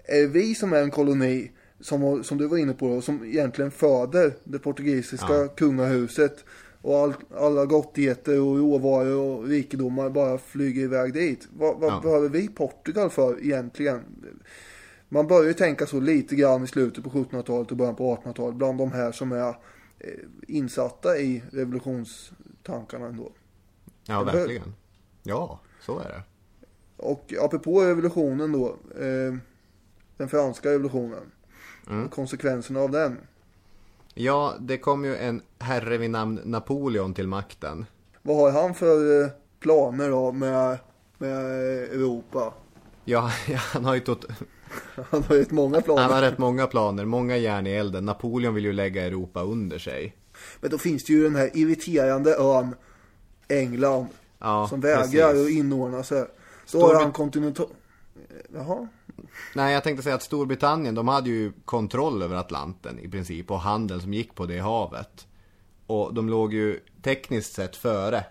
är vi som är en koloni som, som du var inne på då, som egentligen föder det portugisiska Ja. kungahuset och all, alla gottigheter och råvaror och rikedomar bara flyger iväg dit. Vad, vad Ja. behöver vi Portugal för egentligen? Man börjar ju tänka så lite grann i slutet på 1700-talet och början på 1800-talet bland de här som är eh, insatta i revolutionstankarna ändå. Ja, verkligen. Ja, så är det. Och apropå revolutionen då, eh, den franska revolutionen, Mm. och konsekvenserna av den. Ja, det kom ju en herre vid namn Napoleon till makten. Vad har han för eh, planer då med, med Europa? Ja, han har ju tot... Han har ett många planer. han har rätt många planer, många järn i elden. Napoleon vill ju lägga Europa under sig. Men då finns det ju den här irriterande ön England. Ja, som vägrar precis. att inordna sig. Då Storbrit- har han kontinental... Jaha. Nej, jag tänkte säga att Storbritannien, de hade ju kontroll över Atlanten i princip och handeln som gick på det havet. Och de låg ju tekniskt sett före.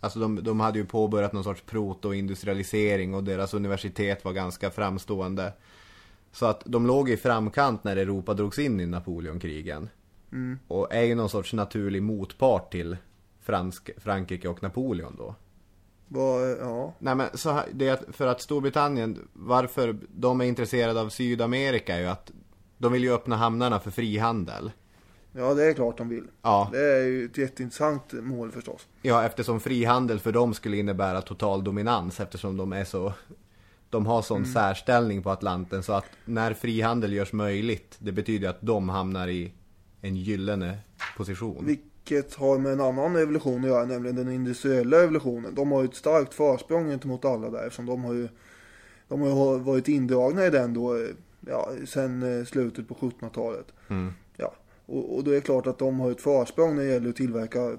Alltså de, de hade ju påbörjat någon sorts proto-industrialisering och deras universitet var ganska framstående. Så att de låg i framkant när Europa drogs in i Napoleonkrigen. Och är ju någon sorts naturlig motpart till Fransk, Frankrike och Napoleon då. Vad, ja. Nej men så här, det är för att Storbritannien, varför de är intresserade av Sydamerika är ju att de vill ju öppna hamnarna för frihandel. ja, det är klart de vill. Ja. Det är ju ett jätteintressant mål förstås. Ja, eftersom frihandel för dem skulle innebära total dominans eftersom de är så de har sån särställning på Atlanten så att när frihandel görs möjligt det betyder att de hamnar i en gyllene position. Vilket har med en annan revolution att göra, nämligen den industriella revolutionen. De har ju ett starkt försprång gentemot alla där eftersom de har ju, de har ju varit indragna i den då, ja, sen eh, slutet på 1700-talet. Ja, och, och då är det klart att de har ett försprång när det gäller att tillverka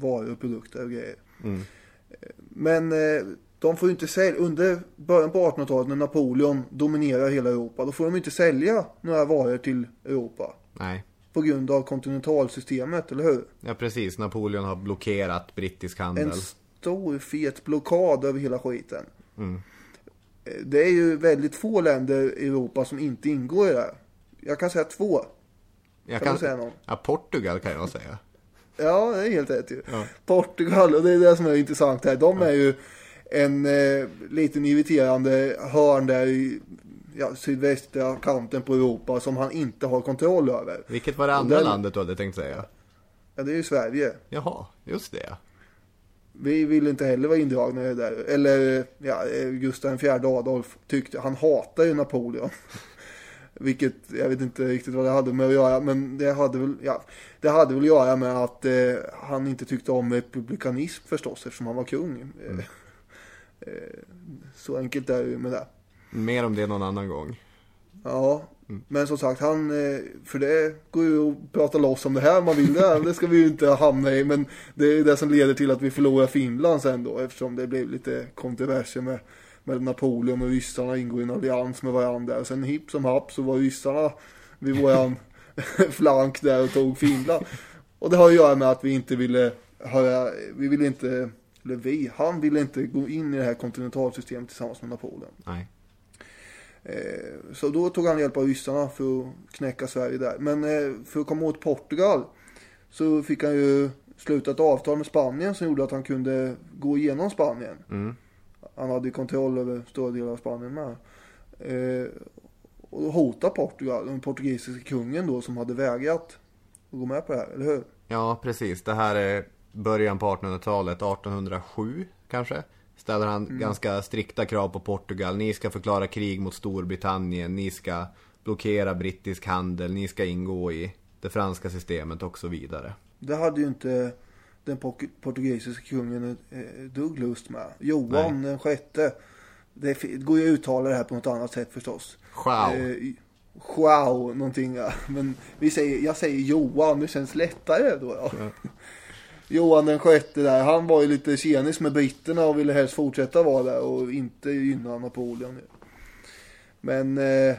varor och produkter och grejer. Eh, Men eh, de får ju inte sälja, under början på 1800-talet när Napoleon dominerar hela Europa, då får de inte sälja några varor till Europa. Nej. På grund av kontinentalsystemet, eller hur? Ja precis, Napoleon har blockerat brittisk handel. En stor fet blockad över hela skiten. Eh, Det är ju väldigt få länder i Europa som inte ingår i det här. Jag kan säga två. Jag kan du säga någon? Ja, Portugal kan jag säga. Ja, det är helt rätt ju. Portugal, och det är det som är intressant här. De är ju en eh, liten irriterande hörn där i ja, sydvästra kanten på Europa som han inte har kontroll över. Vilket var det andra den- landet du hade tänkt säga? Ja, det är ju Sverige. Jaha, just det. Vi vill inte heller vara indragna i det där. Eller ja, eh, Gustav IV Adolf tyckte, han hatar ju Napoleon. Vilket, jag vet inte riktigt vad det hade med att göra. Men det hade väl, ja, det hade väl att göra med att eh, han inte tyckte om republikanism förstås. Eftersom han var kung. Eh, eh, så enkelt är det ju med det. Mer om det någon annan gång. Ja, men som sagt han, eh, för det går ju att prata loss om det här om man vill det. Det ska vi ju inte hamna i. Men det är det som leder till att vi förlorar Finland sen då. Eftersom det blev lite kontroverser med, med Napoleon och ryssarna ingår i en allians med varandra. Och sen hipp som happ så var ryssarna vid våran flank där och tog Finland. Och det har att göra med att vi inte ville höra, vi ville inte, eller vi, han ville inte gå in i det här kontinentalsystemet tillsammans med Napoleon. Nej. Eh, Så då tog han hjälp av ryssarna för att knäcka Sverige där. Men eh, för att komma åt Portugal så fick han ju sluta ett avtal med Spanien som gjorde att han kunde gå igenom Spanien. Han hade ju kontroll över stora delar av Spanien med. Eh, Och hota Portugal, den portugisiska kungen då som hade vägrat att gå med på det här, eller hur? Ja, precis. Det här är början på 1800-talet, 1807 kanske. Ställer han ganska strikta krav på Portugal. Ni ska förklara krig mot Storbritannien. Ni ska blockera brittisk handel. Ni ska ingå i det franska systemet och så vidare. Det hade ju inte den portugisiska kungen dugg lust med. Johan den sjätte. Det går ju att uttala det här på något annat sätt förstås. Wow. Eh, wow, någonting ja. Men vi säger, jag säger Johan, det känns lättare då ja. Johan den sjätte där, han var ju lite tjenis med britterna och ville helst fortsätta vara där och inte gynna Napoleon. Men eh,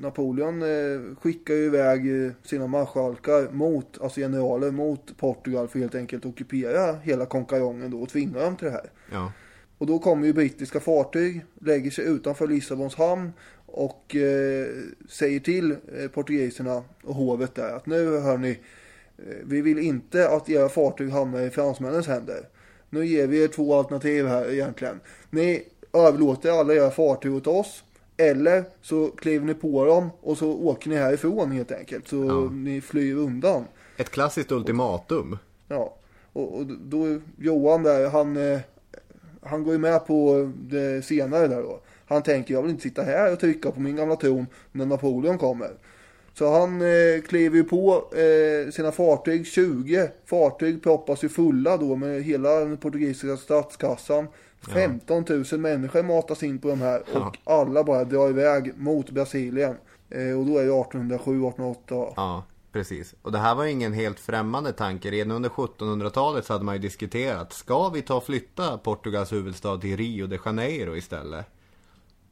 Napoleon eh, skickar ju iväg eh, sina marskalkar mot, alltså generaler mot Portugal för helt enkelt ockupera hela konkarongen då och tvinga dem till det här. Ja. Och då kommer ju brittiska fartyg, lägger sig utanför Lissabons hamn och eh, säger till eh, portugiserna och hovet där att nu hör ni, vi vill inte att era fartyg hamnar i fransmännens händer. Nu ger vi er två alternativ här egentligen. Ni överlåter alla era fartyg åt oss. Eller så kliver ni på dem och så åker ni härifrån helt enkelt. Så Ja. ni flyr undan. Ett klassiskt ultimatum. Ja, och, och då Johan där, han, eh, han går ju med på det senare där då. Han tänker, jag vill inte sitta här och trycka på min gamla tron när Napoleon kommer. Så han eh, kliver ju på eh, sina fartyg, 20 fartyg proppas ju fulla då med hela den portugisiska statskassan. 15 000 människor matas in på de här och alla bara drar iväg mot Brasilien. Eh, och då är det 1807, 1808. Ja, precis. Och det här var ingen helt främmande tanke. Redan under 1700-talet så hade man ju diskuterat. Ska vi ta och flytta Portugals huvudstad till Rio de Janeiro istället?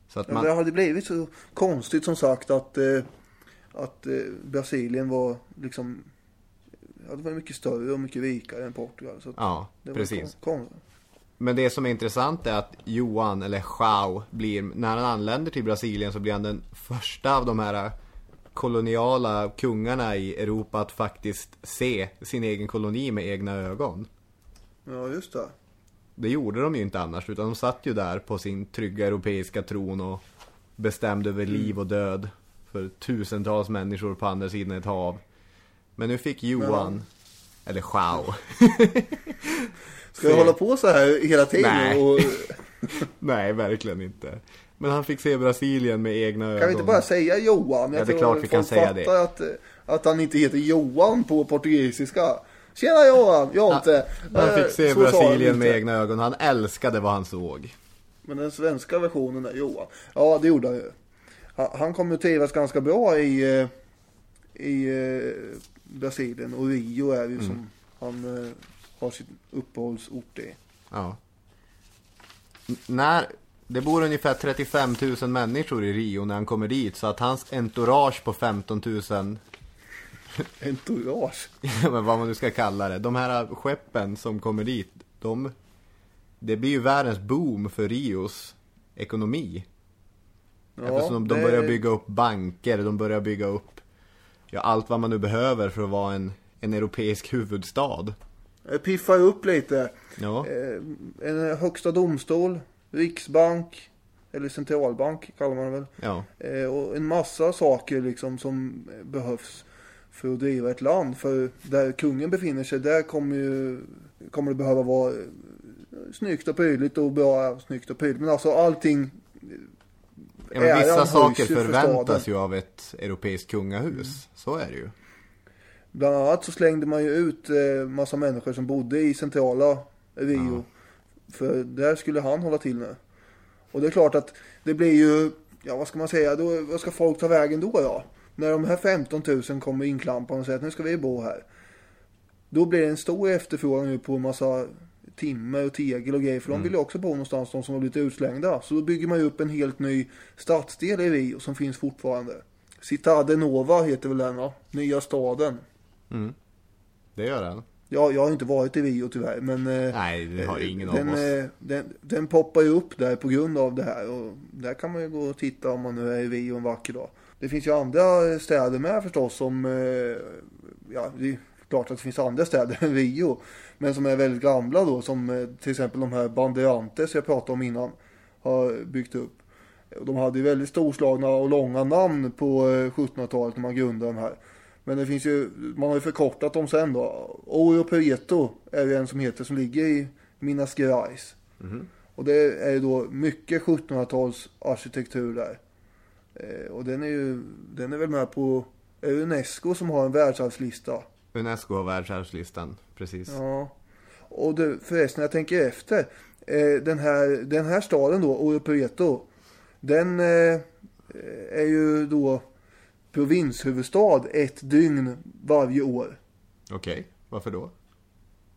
Så att man... det hade blivit så konstigt som sagt att, eh, att eh, Brasilien var liksom ja, det var mycket större och mycket rikare än Portugal. Så Ja, det var precis. Kon, kon, Men det som är intressant är att Johan, eller Joao, blir, när han anländer till Brasilien så blir han den första av de här koloniala kungarna i Europa att faktiskt se sin egen koloni med egna ögon. ja, just det. Det gjorde de ju inte annars, utan de satt ju där på sin trygga europeiska tron och bestämde över liv och död för tusentals människor på andra sidan ett hav. Men nu fick Johan, eller Joao, Ska jag hålla på så här hela tiden? Nej. Och, nej verkligen inte. Men han fick se Brasilien med egna ögon. kan vi inte bara säga Johan? Jag Ja, det är klart vi kan säga det. Att, eh, att han inte heter Johan på portugisiska. Tjena Johan, Jonte. Han Eh, fick se så han Brasilien med egna ögon. Han älskade vad han såg. Men den svenska versionen är Johan. Ja, det gjorde han ju. Han, kommer att trivas ganska bra i, eh, i eh, Brasilien. Och Rio är ju som han eh, har sitt uppehållsort i. Ja. N- när, det bor ungefär 35 000 människor i Rio när han kommer dit. Så att hans entourage på 15 000 Entourage. men vad man nu ska kalla det. De här skeppen som kommer dit, de, det blir ju världens boom för Rios ekonomi. Eftersom de, de det- börjar bygga upp banker, de börjar bygga upp ja, allt vad man nu behöver för att vara en, en europeisk huvudstad. Piffar upp lite. Ja, Eh, en högsta domstol, riksbank, eller centralbank kallar man det väl. ja, Eh, och en massa saker liksom som eh, behövs för att driva ett land. För där kungen befinner sig, där kommer, ju, kommer det behöva vara snyggt och prydligt och bra, snyggt och prydligt. Men alltså allting ja men vissa Äran saker för förväntas ju av ett europeiskt kungahus. Så är det ju. Bland annat så slängde man ju ut eh, massa människor som bodde i centrala Rio. För där skulle han hålla till nu. Och det är klart att det blir ju, ja vad ska man säga, då, vad ska folk ta vägen då då? När de här 15 000 kommer inklampande och säger att nu ska vi bo här. Då blir det en stor efterfrågan nu på en massa timmer och tegel och grejer. För de vill ju också bo någonstans, de som har blivit utslängda. Så då bygger man ju upp en helt ny stadsdel i Rio som finns fortfarande. Citade Nova heter väl den va? Nya staden. Det gör den. Ja, jag har inte varit i Rio tyvärr, men... eh, Nej, det har eh, ingen den, av oss. eh, Den, den poppar ju upp där på grund av det här och där kan man ju gå och titta om man nu är i Rio en vacker dag. Det finns ju andra städer med förstås som, eh, ja det är klart att det finns andra städer än Rio. Men som är väldigt gamla då, som eh, till exempel de här Bandeirantes jag pratade om innan har byggt upp. De hade ju väldigt storslagna och långa namn på eh, 1700-talet när man grundade de här. Men det finns ju, man har ju förkortat dem sen då. Ouro Preto är ju en som heter, som ligger i Minas Gerais. Och det är ju då mycket 1700-tals arkitektur där. Eh, och den är ju, den är väl med på är Unesco som har en världsarvslista. Unesco har världsarvslistan, precis. Ja. Och det, förresten, jag tänker efter. Eh, den, här, den här staden då, Ouro Preto. Den eh, är ju då provinshuvudstad ett dygn varje år. Okej, varför då?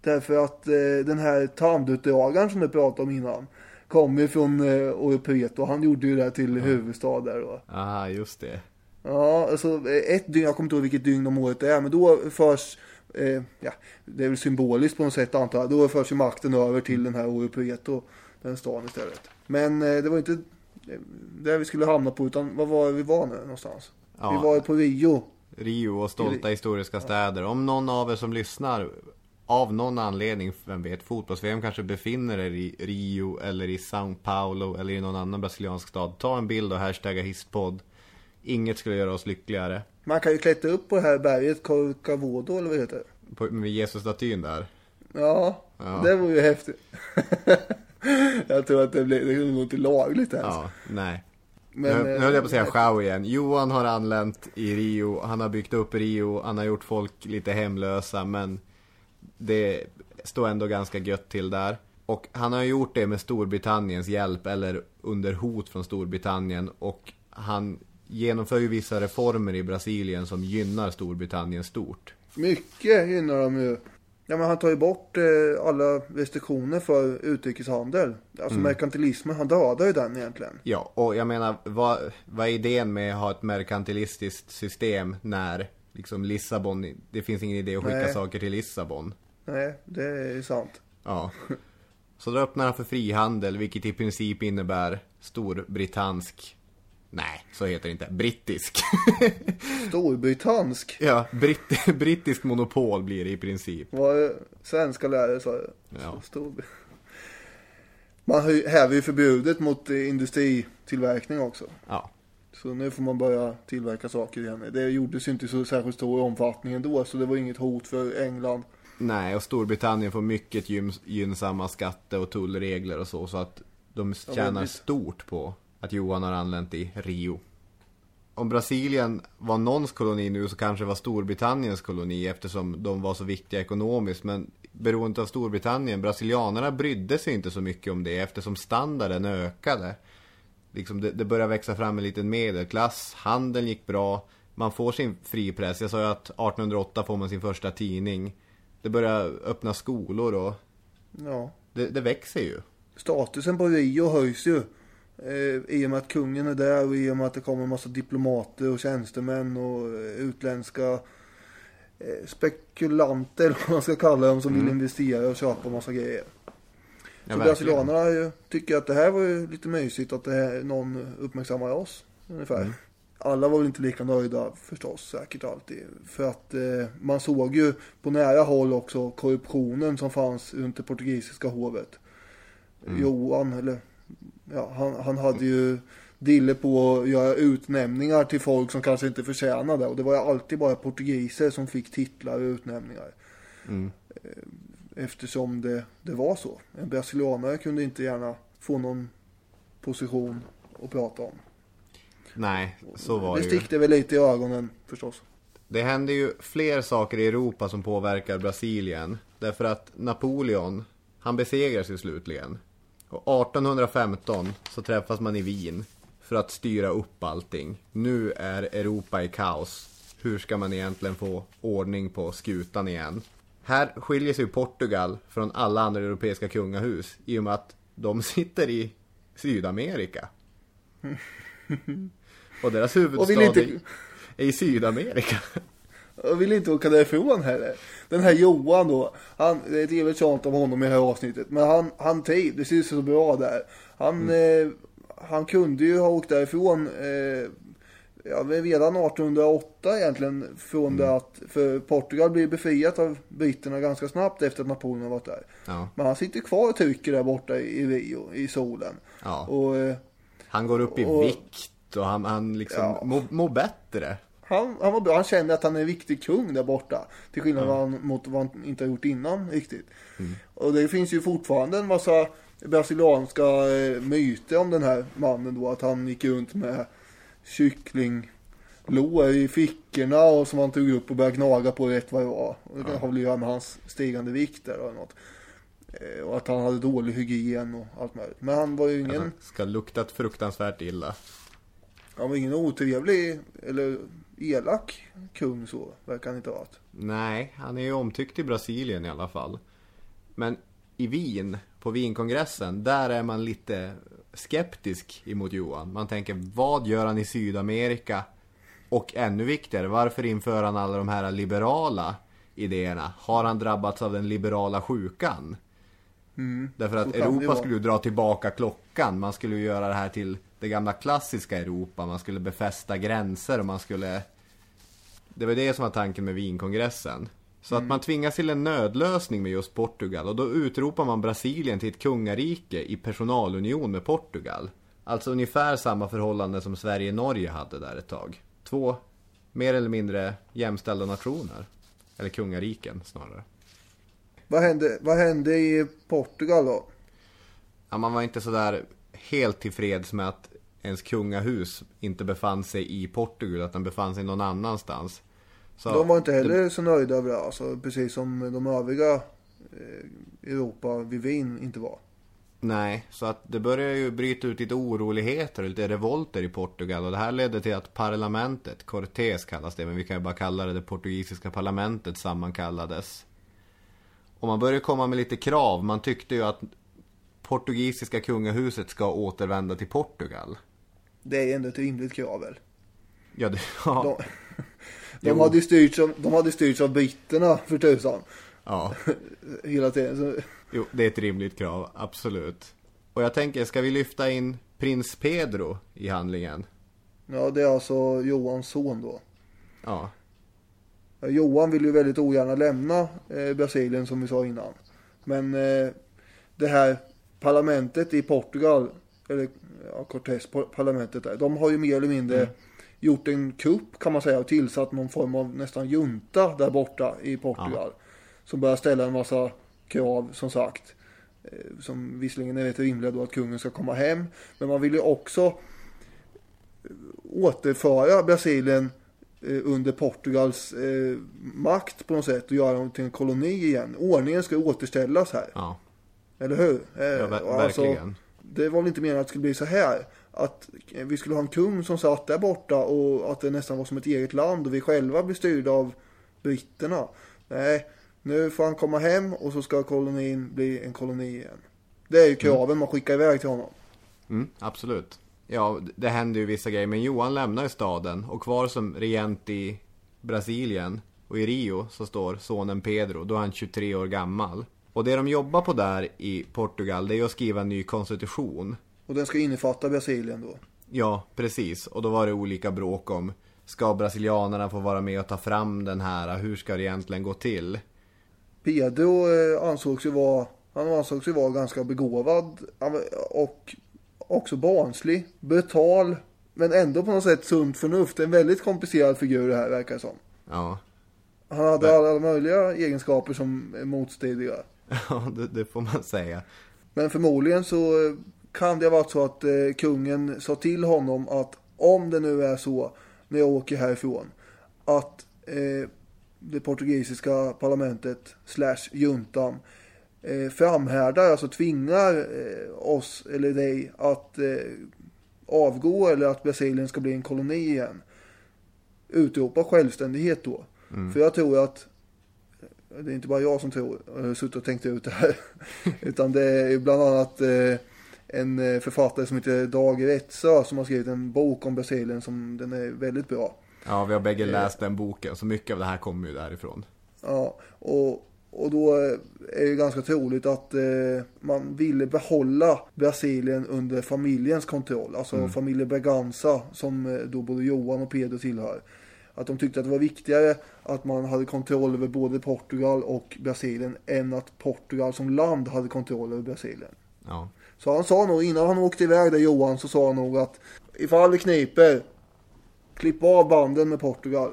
Därför att eh, den här tandutdragaren som du pratade om innan. Kommer ju från eh, Ouro Preto. Han gjorde ju det till huvudstad där då. Ah, just det. Ja, alltså ett dygn, jag kommer inte ihåg vilket dygn om året det är, men då förs, eh, ja, det är väl symboliskt på något sätt antar jag, då förs ju makten över till den här Ouro Preto, den staden istället. Men eh, det var inte där vi skulle hamna på utan vad var vi var nu någonstans? Ja. Vi var på Rio. Rio och stolta historiska städer. Om någon av er som lyssnar av någon anledning, vem vet, fotbolls-VM kanske befinner er i Rio eller i São Paulo eller i någon annan brasiliansk stad. Ta en bild och hashtagga hisspodd. Inget skulle göra oss lyckligare. Man kan ju klättra upp på det här berget, Corcavodo eller vad det heter. På, med Jesus-statyn där. Ja, Ja. det var ju häftigt. jag tror att det blir, det är nog inte lagligt ens. Ja, nej. Men, nu, nu höll jag på att säga Schau igen. Johan har anlänt i Rio, han har byggt upp Rio, han har gjort folk lite hemlösa men det står ändå ganska gött till där. Och han har gjort det med Storbritanniens hjälp eller under hot från Storbritannien och han genomför ju vissa reformer i Brasilien som gynnar Storbritannien stort. Mycket gynnar de ju. Ja, men han tar ju bort eh, alla restriktioner för utrikeshandel. Alltså Mm. merkantilismen, han dödar ju den egentligen. Ja, och jag menar, vad, vad är idén med att ha ett merkantilistiskt system när liksom Lissabon, det finns ingen idé att skicka Nej. saker till Lissabon. Nej, det är sant. Ja. Så då öppnar han för frihandel, vilket i princip innebär storbritansk Nej, så heter det inte. Brittisk. Storbritansk. ja, britt, brittisk monopol blir det i princip. Vad svenska lärare sa jag. Ja. Man häver ju förbudet mot industritillverkning också. Ja. Så nu får man börja tillverka saker igen. Det gjordes ju inte i så särskilt stor omfattning ändå. Så det var inget hot för England. Nej, och Storbritannien får mycket gyn, gynnsamma skatte och tullregler och så, så att de tjänar stort på att Johan har anlänt i Rio. Om Brasilien var någons koloni nu så kanske det var Storbritanniens koloni eftersom de var så viktiga ekonomiskt. Men beroende av Storbritannien, brasilianerna brydde sig inte så mycket om det eftersom standarden ökade. Liksom det, det började växa fram en liten medelklass, handeln gick bra, man får sin fripress. Jag sa ju att 1808 får man sin första tidning. Det börjar öppna skolor och Ja. det, det växer ju. Statusen på Rio höjs ju. Eh, I och med att kungen är där och i och med att det kommer en massa diplomater och tjänstemän och eh, utländska eh, spekulanter, eller vad man ska kalla dem, som vill investera och köpa massa grejer. Ja, Så brasilianerna tycker att det här var ju lite mysigt att det här, någon uppmärksammar oss. Ungefär. Mm. Alla var väl inte lika nöjda förstås, säkert alltid. För att eh, man såg ju på nära håll också korruptionen som fanns runt det portugisiska hovet. Mm. Johan, eller ja, han, han hade ju dille på att göra utnämningar till folk som kanske inte förtjänade. Och det var ju alltid bara portugiser som fick titlar och utnämningar. Mm. Eh, Eftersom det, det var så. En brasilianare kunde inte gärna få någon position att prata om. Nej, så var det det ju. stickte väl lite i ögonen förstås. Det hände ju fler saker i Europa som påverkar Brasilien. Därför att Napoleon, han besegras ju slutligen. Och 1815 så träffas man i Wien för att styra upp allting. Nu är Europa i kaos. Hur ska man egentligen få ordning på skutan igen? Här skiljer sig Portugal från alla andra europeiska kungahus i och med att de sitter i Sydamerika. Och deras huvudstad inte- är i Sydamerika. Jag vill inte åka därifrån heller. Den här Johan då. Han, det är ett evigt tjat om honom i det här avsnittet. Men han, han trivdes ju så bra där. Han, eh, han kunde ju ha åkt därifrån. Eh, ja, redan 1808 egentligen. Från det att, för Portugal blir befriat av britterna ganska snabbt efter att Napoleon har varit där. Ja. Men han sitter kvar och trycker där borta i Rio, i solen. Ja. Och eh, Han går upp i Och- vikt och han, han liksom Ja. mår mår bättre. Han, han var bra, han kände att han är en viktig kung där borta. Till skillnad mm. mot vad han inte har gjort innan riktigt. Och det finns ju fortfarande en massa brasilianska eh, myter om den här mannen då. Att han gick runt med kycklinglår i fickorna och som han tog upp och började gnaga på rätt vad det var. Och det har väl att göra med hans stigande vikt där eller något. Eh, Och att han hade dålig hygien och allt möjligt. Men han var ju ingen... Han ska luktat fruktansvärt illa. Han var ingen otrevlig eller elak kung så, verkar han inte ha varit. Nej, han är ju omtyckt i Brasilien i alla fall. Men i Wien, på Wienkongressen, där är man lite skeptisk emot Johan. Man tänker, vad gör han i Sydamerika? Och ännu viktigare, varför inför han alla de här liberala idéerna? Har han drabbats av den liberala sjukan? Därför att Europa skulle ju dra tillbaka klockan. Man skulle ju göra det här till det gamla klassiska Europa. Man skulle befästa gränser och man skulle... Det var det som var tanken med Wienkongressen. Så att man tvingas till en nödlösning med just Portugal och då utropar man Brasilien till ett kungarike i personalunion med Portugal. Alltså ungefär samma förhållande som Sverige-Norge hade där ett tag. Två mer eller mindre jämställda nationer. Eller kungariken snarare. Vad hände, vad hände i Portugal då? Ja, man var inte sådär helt tillfreds med att ens kungahus inte befann sig i Portugal, att den befann sig någon annanstans. Så de var inte heller det- så nöjda över det. Alltså, precis som de övriga eh, Europa vid Wien inte var. Nej, så att det började ju bryta ut lite oroligheter och lite revolter i Portugal och det här ledde till att parlamentet, Cortés kallas det, men vi kan ju bara kalla det det portugisiska parlamentet sammankallades. Och man började komma med lite krav, man tyckte ju att portugisiska kungahuset ska återvända till Portugal. Det är ändå ett rimligt krav väl? Ja, det, ja, De, de, hade styrts av, de hade styrts av britterna för tusan. ja. Hela tiden. Så, Jo, det är ett rimligt krav, absolut. Och jag tänker, ska vi lyfta in prins Pedro i handlingen? ja, det är alltså Johans son då. Ja, Ja, Johan vill ju väldigt ogärna lämna eh, Brasilien som vi sa innan. Men eh, det här parlamentet i Portugal, eller ja, Cortés par- parlamentet där, de har ju mer eller mindre gjort en kupp kan man säga och tillsatt någon form av nästan junta där borta i Portugal. Som börjar ställa en massa krav som sagt. Eh, som visserligen är rätt rimliga då att kungen ska komma hem. Men man vill ju också eh, återföra Brasilien eh, under Portugals makt på något sätt och göra dem till en koloni igen. Ordningen ska återställas här. ja, Eller hur? Eh, ja ver- alltså, verkligen. det var väl inte meningen att det skulle bli så här. Att eh, vi skulle ha en kung som satt där borta och att det nästan var som ett eget land och vi själva blir styrda av britterna. Nej, nu får han komma hem och så ska kolonin bli en koloni igen. Det är ju kraven man skickar iväg till honom. Mm, absolut. Ja, det händer ju vissa grejer. Men Johan lämnar ju staden och kvar som regent i Brasilien och i Rio så står sonen Pedro. Då är han 23 år gammal. Och det de jobbar på där i Portugal det är att skriva en ny konstitution. Och den ska innefatta Brasilien då. Ja, precis. Och då var det olika bråk om Ska brasilianerna få vara med och ta fram den här? Hur ska det egentligen gå till? Pedro eh, ansågs ju vara, han ansågs ju vara ganska begåvad och också barnslig, brutal, men ändå på något sätt sunt förnuft. En väldigt komplicerad figur det här verkar som. Ja, Han hade alla möjliga egenskaper som är motstridiga. ja det, det får man säga. Men förmodligen så eh, kan det ha varit så att eh, kungen sa till honom att om det nu är så när jag åker härifrån att eh, det portugisiska parlamentet slash juntan eh, framhärdar, alltså tvingar eh, oss eller dig att eh, avgå eller att Brasilien ska bli en koloni igen. Utropa självständighet då. För jag tror att det är inte bara jag som tror, jag har suttit och tänkt ut det här. Utan det är bland annat eh, en eh, författare som heter Dag Rättsö som har skrivit en bok om Brasilien som den är väldigt bra. Ja, vi har bägge läst den boken. Så mycket av det här kommer ju därifrån. Ja, och, och då eh, är det ganska troligt att eh, man ville behålla Brasilien under familjens kontroll. Alltså familjen Braganza som eh, då både Johan och Pedro tillhör. Att de tyckte att det var viktigare att man hade kontroll över både Portugal och Brasilien än att Portugal som land hade kontroll över Brasilien. Ja. Så han sa nog innan han åkte iväg där Johan så sa han nog att ifall det kniper klipp av banden med Portugal.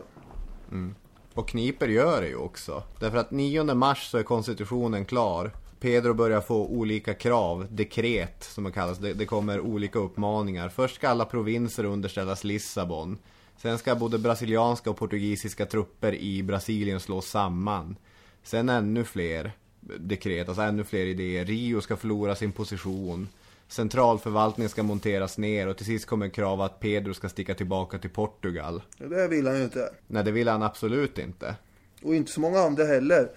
Och Kniper gör det ju också. Därför att 9 mars så är konstitutionen klar. Pedro börjar få olika krav, dekret som det kallas. Det, det kommer olika uppmaningar. Först ska alla provinser underställas Lissabon. Sen ska både brasilianska och portugisiska trupper i Brasilien slås samman. Sen ännu fler dekret, alltså ännu fler idéer. Rio ska förlora sin position. Centralförvaltningen ska monteras ner och till sist kommer krav att Pedro ska sticka tillbaka till Portugal. Det vill han ju inte. Nej, det vill han absolut inte. Och inte så många andra heller.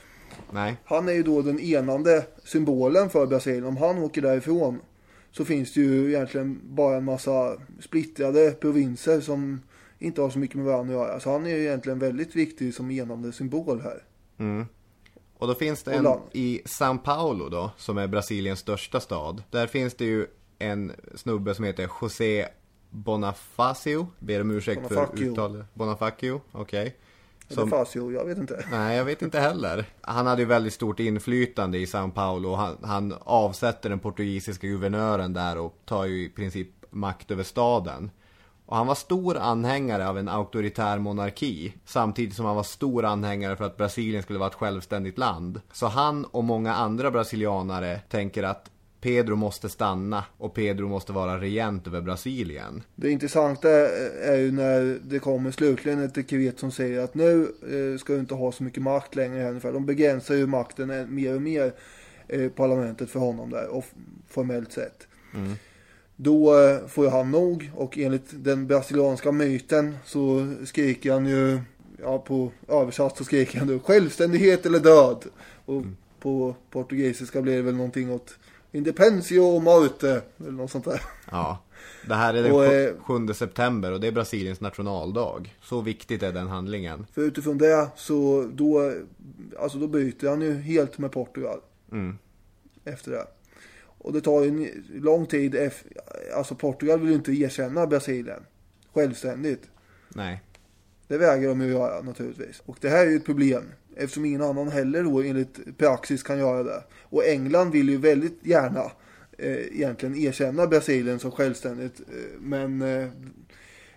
Nej. Han är ju då den enande symbolen för Brasilien. Om han åker därifrån så finns det ju egentligen bara en massa splittrade provinser som inte har så mycket med varandra att göra. Så han är ju egentligen väldigt viktig som enande symbol här. Och då finns det en i São Paulo då, som är Brasiliens största stad. Där finns det ju en snubbe som heter José Bonifacio. Ber om ursäkt för Bonifacio. uttalet. Bonifacio, okej. Som... Det Facio, jag vet inte. Nej, jag vet inte heller. Han hade ju väldigt stort inflytande i São Paulo. Han, han avsätter den portugisiska guvernören där och tar ju i princip makt över staden. Och han var stor anhängare av en auktoritär monarki. Samtidigt som han var stor anhängare för att Brasilien skulle vara ett självständigt land. Så han och många andra brasilianare tänker att Pedro måste stanna och Pedro måste vara regent över Brasilien. Det intressanta är ju när det kommer slutligen ett dekret som säger att nu eh, ska du inte ha så mycket makt längre här ungefär. De begränsar ju makten mer och mer, eh, parlamentet för honom där, och formellt sett. Mm. Då eh, får ju han nog och enligt den brasilianska myten så skriker han ju, ja på översatt så skriker han då självständighet eller död. Och mm. på portugisiska blir det väl någonting åt Independentio Morte eller något sånt där. Ja, det här är den och, 7 eh, september och det är Brasiliens nationaldag. Så viktigt är den handlingen. För utifrån det så då, alltså då byter han ju helt med Portugal. Mm. Efter det. Och det tar ju en lång tid. Alltså Portugal vill ju inte erkänna Brasilien självständigt. Nej. Det vägrar de ju göra naturligtvis. Och det här är ju ett problem. Eftersom ingen annan heller då enligt praxis kan göra det. Och England vill ju väldigt gärna eh, egentligen erkänna Brasilien som självständigt. Eh, men eh,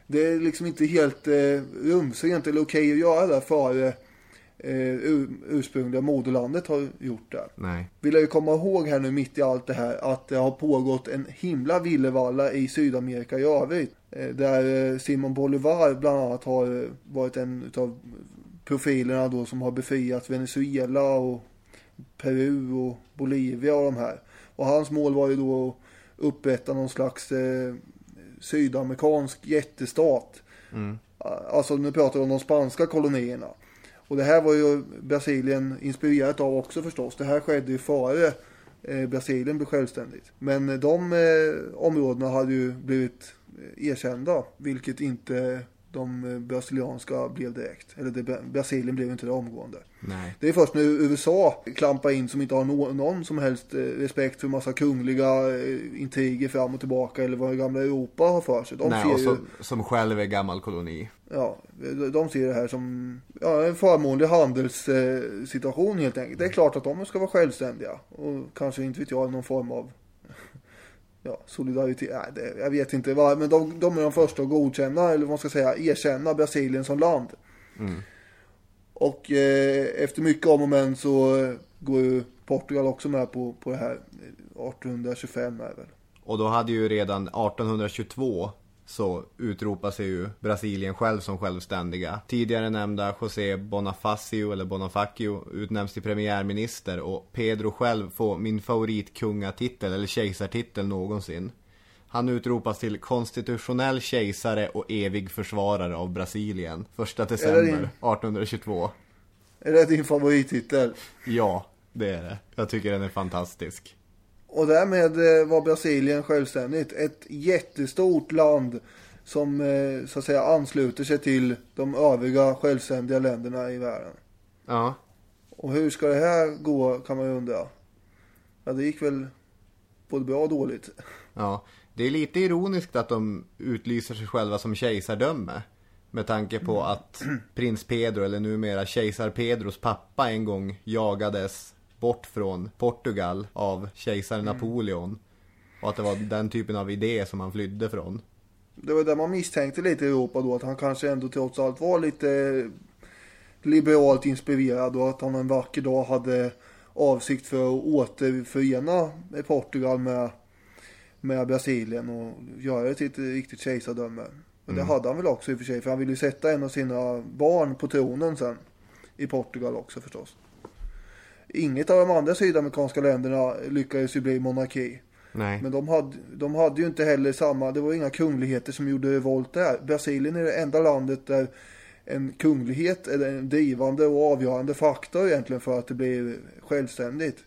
det är liksom inte helt eh, rumsrent eller okej okay att göra det före ursprungliga moderlandet har gjort det. Nej. Vill jag ju komma ihåg här nu mitt i allt det här att det har pågått en himla villevalla i Sydamerika i övrigt. Eh, där eh, Simon Bolivar bland annat har varit en av profilerna då som har befriat Venezuela och Peru och Bolivia och de här. Och hans mål var ju då att upprätta någon slags eh, sydamerikansk jättestat. Mm. Alltså nu pratar vi om de spanska kolonierna. Och det här var ju Brasilien inspirerat av också förstås. Det här skedde ju före eh, Brasilien blev självständigt. Men eh, de eh, områdena hade ju blivit erkända, vilket inte de eh, brasilianska blev direkt. Eller det, Brasilien blev inte det omgående. Nej. Det är först när USA klampar in som inte har no, någon som helst eh, respekt för massa kungliga eh, intriger fram och tillbaka eller vad gamla Europa har för sig. De Nej, ser och som, ju, som själv är gammal koloni. Ja, de ser det här som ja, en förmånlig handelssituation helt enkelt. Det är klart att de ska vara självständiga och kanske inte vet jag någon form av ja, solidaritet, nej, jag vet inte vad, men de, de är de första att godkänna, eller vad man ska säga, erkänna Brasilien som land. Mm. Och eh, efter mycket om och men så eh, går ju Portugal också med på, på det här 1825 är väl. Och då hade ju redan 1822 så utropar sig ju Brasilien själv som självständiga. Tidigare nämnda José Bonifacio eller Bonifacio utnämns till premiärminister och Pedro själv får min favoritkungatitel eller kejsartitel någonsin. Han utropas till konstitutionell kejsare och evig försvarare av Brasilien. Första december din... 1822. Är det din favorittitel? Ja, det är det. Jag tycker den är fantastisk. Och därmed eh, var Brasilien självständigt. Ett jättestort land som eh, så att säga ansluter sig till de övriga självständiga länderna i världen. Ja. Och hur ska det här gå kan man ju undra. Ja, det gick väl både bra och dåligt. Ja, det är lite ironiskt att de utlyser sig själva som kejsardöme. Med tanke på att prins Pedro, eller numera kejsar Pedros pappa en gång jagades bort från Portugal av kejsar mm. Napoleon. Och att det var den typen av idé som han flydde från. Det var där man misstänkte lite i Europa då, att han kanske ändå trots allt var lite liberalt inspirerad och att han en vacker dag hade avsikt för att återförena Portugal med, med Brasilien och göra det till ett riktigt kejsardöme. Men det mm. hade han väl också i och för sig, för han ville ju sätta en av sina barn på tronen sen. I Portugal också förstås. Inget av de andra sydamerikanska länderna lyckades ju bli monarki. Nej. Men de hade, de hade ju inte heller samma, det var inga kungligheter som gjorde revolt där. Brasilien är det enda landet där en kunglighet är en drivande och avgörande faktor egentligen för att det blir självständigt.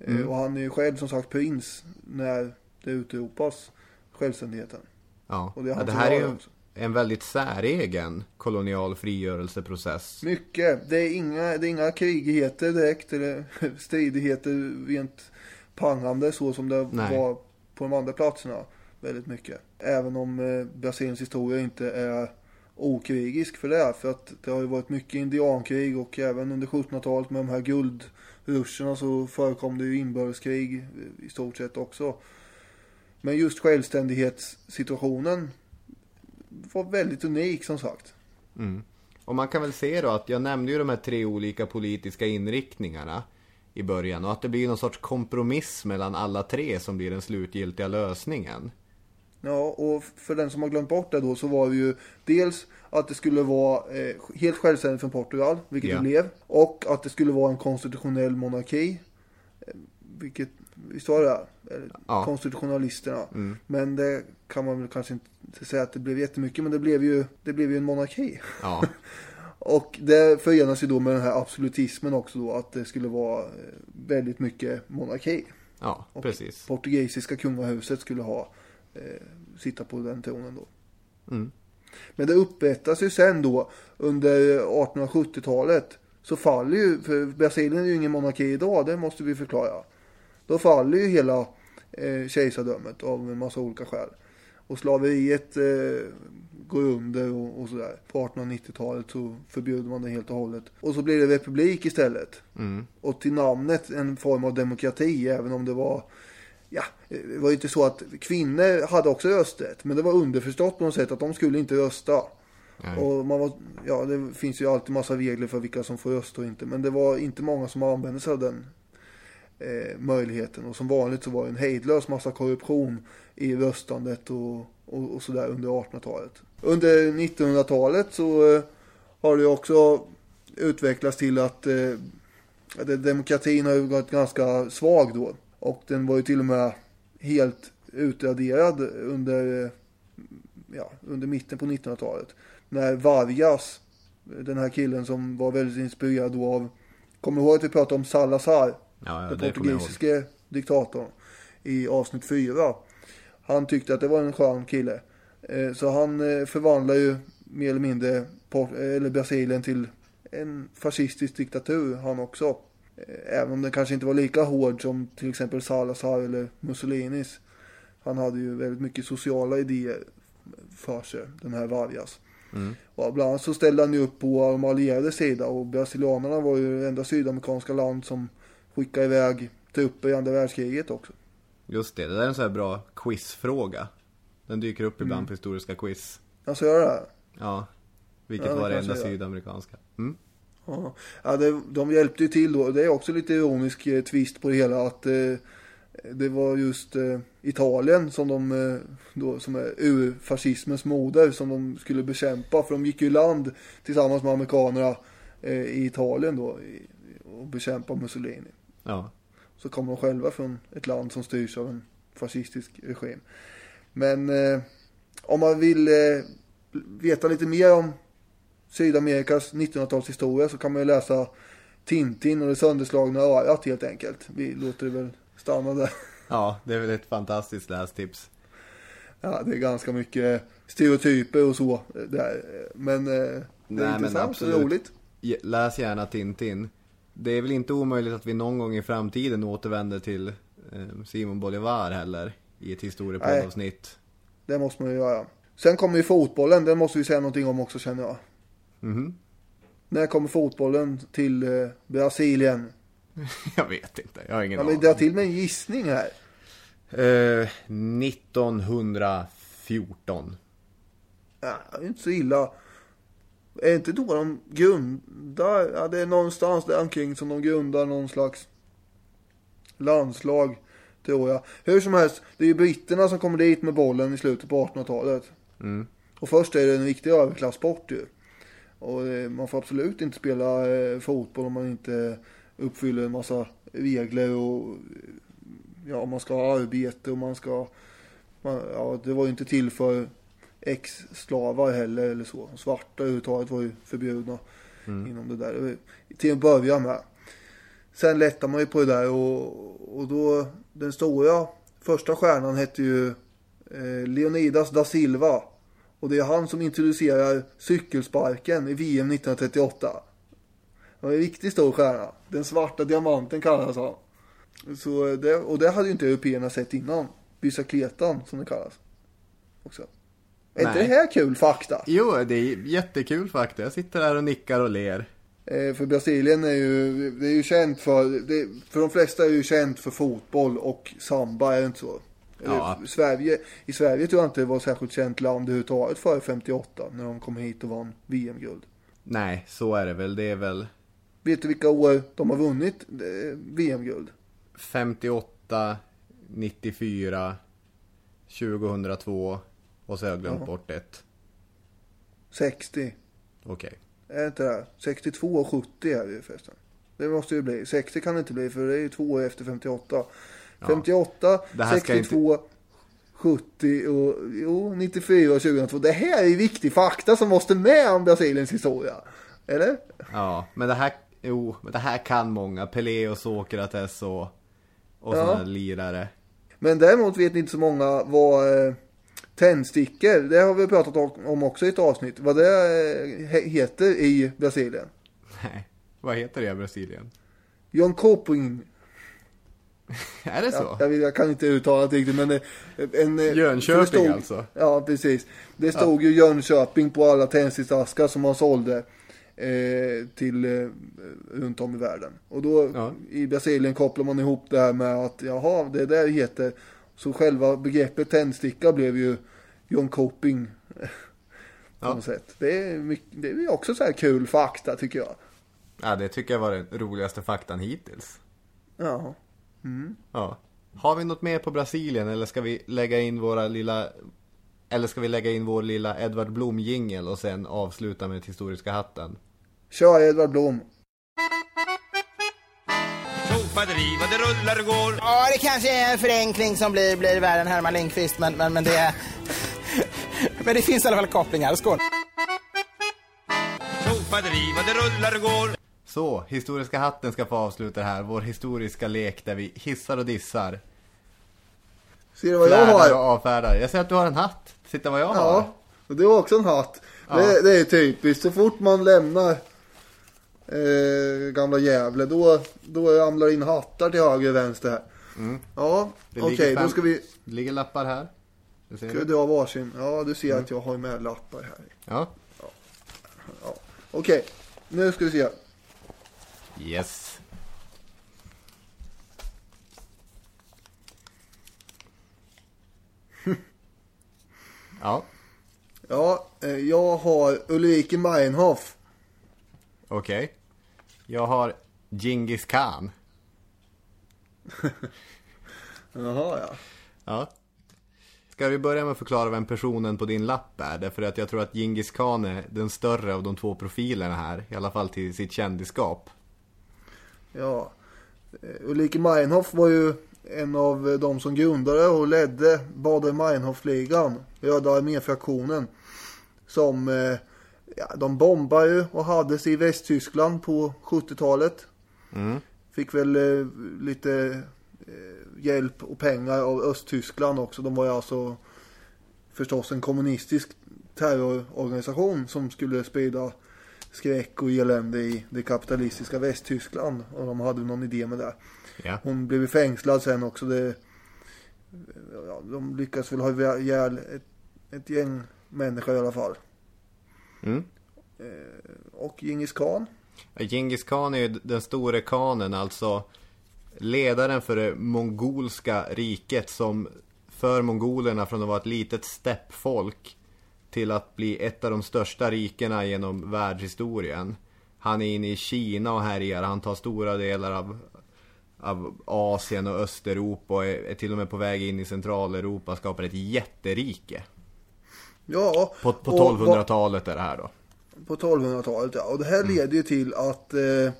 Mm. Eh, och han är ju själv som sagt prins när det utropas självständigheten. Ja, och det, ja, det här är ju också en väldigt säregen kolonial frigörelseprocess. Mycket. Det är inga, det är inga krigigheter direkt eller stridigheter rent pangande så som det Nej. var på de andra platserna väldigt mycket. Även om eh, Brasiliens historia inte är okrigisk för det. För att det har ju varit mycket indiankrig och även under 1700-talet med de här guldruscherna så förekom det ju inbördeskrig i stort sett också. Men just självständighetssituationen var väldigt unik som sagt. Mm. Och man kan väl se då att jag nämnde ju de här tre olika politiska inriktningarna i början och att det blir någon sorts kompromiss mellan alla tre som blir den slutgiltiga lösningen. Ja, och för den som har glömt bort det då så var det ju dels att det skulle vara eh, helt självständigt från Portugal, vilket Ja. det blev. Och att det skulle vara en konstitutionell monarki. eh, Vilket, visst var det? Eller, Ja. Konstitutionalisterna. Men det kan man väl kanske inte säga att det blev jättemycket, men det blev ju, det blev ju en monarki. Ja, Och det förenas ju då med den här absolutismen också då, att det skulle vara eh, väldigt mycket monarki. ja precis. Portugisiska kungahuset skulle ha eh, sitta på den tronen då. Mm. Men det upprättas ju sen då under 1870-talet så faller ju, för Brasilien är ju ingen monarki idag, det måste vi förklara. Då faller ju hela eh, kejsardömet av en massa olika skäl. Och slaveriet eh, går under och, och sådär. På 1890-talet så förbjuder man det helt och hållet. Och så blir det republik istället. Mm. Och till namnet en form av demokrati, även om det var Ja, det var ju inte så att kvinnor hade också rösträtt. Men det var underförstått på något sätt att de skulle inte rösta. Nej. Och man var, ja, det finns ju alltid massa regler för vilka som får rösta och inte. Men det var inte många som använde sig av den eh, möjligheten. Och som vanligt så var det en hejdlös massa korruption i röstandet och, och, och sådär under 1800-talet. Under 1900-talet så eh, har det också utvecklats till att eh, demokratin har ju varit ganska svag då. Och den var ju till och med helt utraderad under, eh, ja, under mitten på 1900-talet. När Vargas, den här killen som var väldigt inspirerad då av, kommer du ihåg att vi pratade om Salazar? Ja, ja den portugisiske diktatorn i avsnitt 4. Han tyckte att det var en skön kille. Eh, Så han eh, förvandlar ju mer eller mindre Port- eller Brasilien till en fascistisk diktatur han också. Eh, Även om den kanske inte var lika hård som till exempel Salazar eller Mussolinis. Han hade ju väldigt mycket sociala idéer för sig, den här Vargas. Och bland annat så ställde han ju upp på de allierades sida och brasilianerna var ju det enda sydamerikanska land som skickade iväg trupper i andra världskriget också. Just det, det där är en sån här bra quizfråga. Den dyker upp ibland på historiska quiz. Alltså gör det? Ja. Vilket Ja, var det enda jag sydamerikanska? Mm. Ja, ja det, de hjälpte ju till då. Det är också lite ironisk eh, twist på det hela att eh, det var just eh, Italien som de eh, då, som är ur-fascismens moder som de skulle bekämpa. För de gick ju i land tillsammans med amerikanerna eh, i Italien då i, och bekämpa Mussolini. Ja. Så kommer de själva från ett land som styrs av en fascistisk regim. Men eh, om man vill eh, veta lite mer om Sydamerikas 1900-talshistoria så kan man ju läsa Tintin och det sönderslagna örat helt enkelt. Vi låter det väl stanna där. Ja, det är väl ett fantastiskt lästips. Ja, det är ganska mycket stereotyper och så där. Men eh, det är Nej, men intressant och absolut. roligt. Ge- Läs gärna Tintin. Det är väl inte omöjligt att vi någon gång i framtiden återvänder till eh, Simon Bolivar heller. I ett historiepoddavsnitt. Det måste man ju göra. Sen kommer ju fotbollen, den måste vi säga någonting om också känner jag. Mhm. När kommer fotbollen till eh, Brasilien? Jag vet inte, jag har ingen Ja, men aning. dra till med en gissning här. Eh, 1914. Ja, det är inte så illa. Är inte då de grundar, ja det är någonstans där omkring som de grundar någon slags landslag, tror jag. Hur som helst, det är ju britterna som kommer dit med bollen i slutet på 1800-talet. Mm. Och först är det en riktig överklassport ju. Och eh, man får absolut inte spela eh, fotboll om man inte uppfyller en massa regler och ja, man ska ha arbete och man ska, man, ja det var ju inte till för ex-slavar heller eller så. Svarta överhuvudtaget var ju förbjudna inom det där. Till att börja med. Sen lättar man ju på det där och, och då den stora första stjärnan hette ju eh, Leonidas da Silva. Och det är han som introducerar cykelsparken i VM 1938. Han är en riktigt stor stjärna. Den svarta diamanten kallas han. Så det, och det hade ju inte européerna sett innan. bicicletan som det kallas. Också. Är inte Nej. det här kul fakta? Jo, det är jättekul faktiskt. Jag sitter där och nickar och ler. Eh, för Brasilien är ju, det är ju känt för, det, för de flesta är ju känt för fotboll och samba, är det inte så? Ja. Eh, Sverige, I Sverige tror jag inte det var särskilt känt land överhuvudtaget före 58 när de kom hit och vann VM-guld. Nej, så är det väl. Det är väl Vet du vilka år de har vunnit VM-guld? 58, 94, 2002 och så har jag glömt bort ett. 60. Okej. Är det inte det? 62 och 70 är det ju förresten. Det måste ju bli. 60 kan det inte bli för det är ju två år efter 58. 58, Det här ska 62, 70 och jo, 94 och 2002. Det här är ju viktig fakta som måste med om Brasiliens historia. Eller? Ja, men det här, jo, men det här kan många. Pelé och Sokrates och, och Ja. sådana lirare. Men däremot vet inte så många vad eh, tändstickor, det har vi pratat om också i ett avsnitt, vad det eh, he- heter i Brasilien. Nej, vad heter det i Brasilien? John Coping Är det så? Ja, jag, vet- jag kan inte uttala det riktigt men eh, en... eh, Jönköping det alltså? Ja, precis. Det stod ju Jönköping på alla tändsticksaskar som man sålde eh, till eh, runt om i världen. Och då Ja. i Brasilien kopplar man ihop det här med att jaha, det där heter... Så själva begreppet tändsticka blev ju John Coping. på Ja. något sätt. Det är, mycket, det är också så här kul fakta tycker jag. Ja, det tycker jag var den roligaste faktan hittills. Ja. Ja. Har vi något mer på Brasilien eller ska vi lägga in våra lilla eller ska vi lägga in vår lilla Edvard Blom jingel och sen avsluta med historiska hatten? Kör Edvard Blom. Tjofaderi vad det rullar och går. Ja, det kanske är en förenkling som blir, blir värre än Herman Lindqvist, men, men, men det... men det finns i alla fall kopplingar. Skål! Tjofaderi vad det rullar och går. Så, historiska hatten ska få avsluta det här, vår historiska lek där vi hissar och dissar. Ser du vad jag Flärdar och har? avfärdar. Jag ser att du har en hatt. Titta vad jag har. Ja, och det var också en hatt. Det, det är typiskt. Så fort man lämnar eh, gamla Gävle då, då ramlar in hattar till höger och vänster här. Ja, Mm. Det okej ligger då ska vi, Det ligger lappar här. Ser ska du? dra varsin. Ja, du ser Mm. att jag har med lappar här. Ja. Okej, nu ska vi se. Yes. ja, Ja, eh, jag har Ulrike Meinhof. okej. Jag har Genghis Khan. Jaha, ja. Ja. Ska vi börja med att förklara vem personen på din lapp är? Därför att jag tror att Genghis Khan är den större av de två profilerna här. I alla fall till sitt kändisskap. Ja. Eh, Ulrike Meinhof var ju en av de som grundade och ledde Bader-Meinhof-ligan, Röda arméfraktionen. Som, eh, ja, de bombade ju och hade sig i Västtyskland på 70-talet. Fick väl eh, lite eh, hjälp och pengar av Östtyskland också. De var ju alltså förstås en kommunistisk terrororganisation som skulle sprida skräck och elände i det kapitalistiska Västtyskland. Och de hade någon idé med det. Ja. Hon blev fängslad sen också. Det, ja, de lyckas väl ha ihjäl ett, ett gäng människor i alla fall. Mm. Och Djingis khan. Genghis Khan är ju den store kanen, alltså ledaren för det mongolska riket som för mongolerna från att vara ett litet steppfolk till att bli ett av de största rikena genom världshistorien. Han är inne i Kina och härjar, han tar stora delar av, av Asien och Östeuropa och är, är till och med på väg in i Centraleuropa, skapar ett jätterike. Ja, På, på och vad- 1200-talet är det här då. På 1200-talet ja. Och det här leder ju till att eh, eh,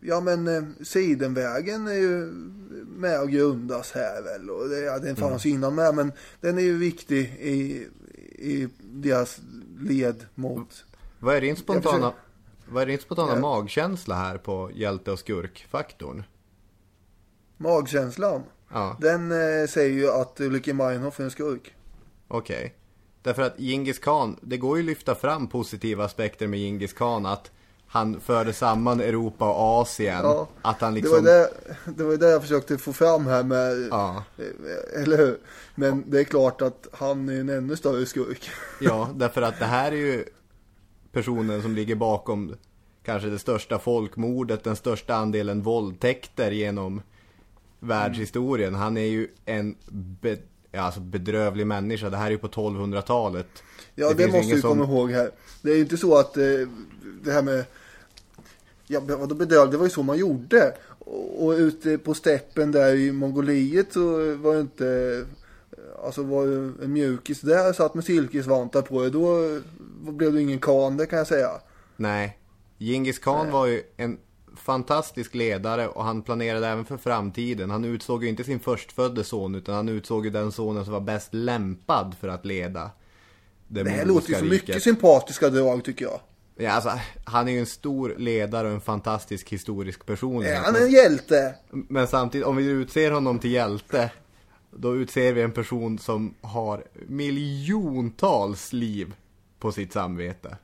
Ja men eh, Sidenvägen är ju med och grundas här väl. Och det, ja, den fanns ju innan med men den är ju viktig i, i deras led mot Vad är din spontana, vad är din spontana Ja. magkänsla här på hjälte och skurk-faktorn? magkänslan. Ja, Den eh, säger ju att Ulrike Meinhof är en skurk. Okej. Därför att Genghis Khan, det går ju att lyfta fram positiva aspekter med Genghis Khan att han förde samman Europa och Asien. Ja, att han Det liksom... var det, det var det jag försökte få fram här med, Ja. eh, eller hur? Men det är klart att han är en ännu större skurk. Ja, därför att det här är ju personen som ligger bakom kanske det största folkmordet, den största andelen våldtäkter genom världshistorien. Han är ju en ja, alltså bedrövlig människa. Det här är ju på 1200-talet. Ja, det, ju måste vi komma som- ihåg här. Det är ju inte så att eh, det här med Ja, vadå bedrövligt? Det var ju så man gjorde. Och, och ute på steppen där i Mongoliet så var det inte Alltså var ju en mjukis där satt med silkesvantar på det. Då blev det ingen kan det kan jag säga. Nej. Genghis khan var ju en fantastisk ledare och han planerade även för framtiden. Han utsåg ju inte sin förstfödde son utan han utsåg ju den sonen som var bäst lämpad för att leda det, Det här låter ju så mycket sympatiska drag tycker jag. Ja, alltså, han är ju en stor ledare och en fantastisk historisk person. Är han en hjälte? Men samtidigt, om vi utser honom till hjälte, då utser vi en person som har miljontals liv på sitt samvete.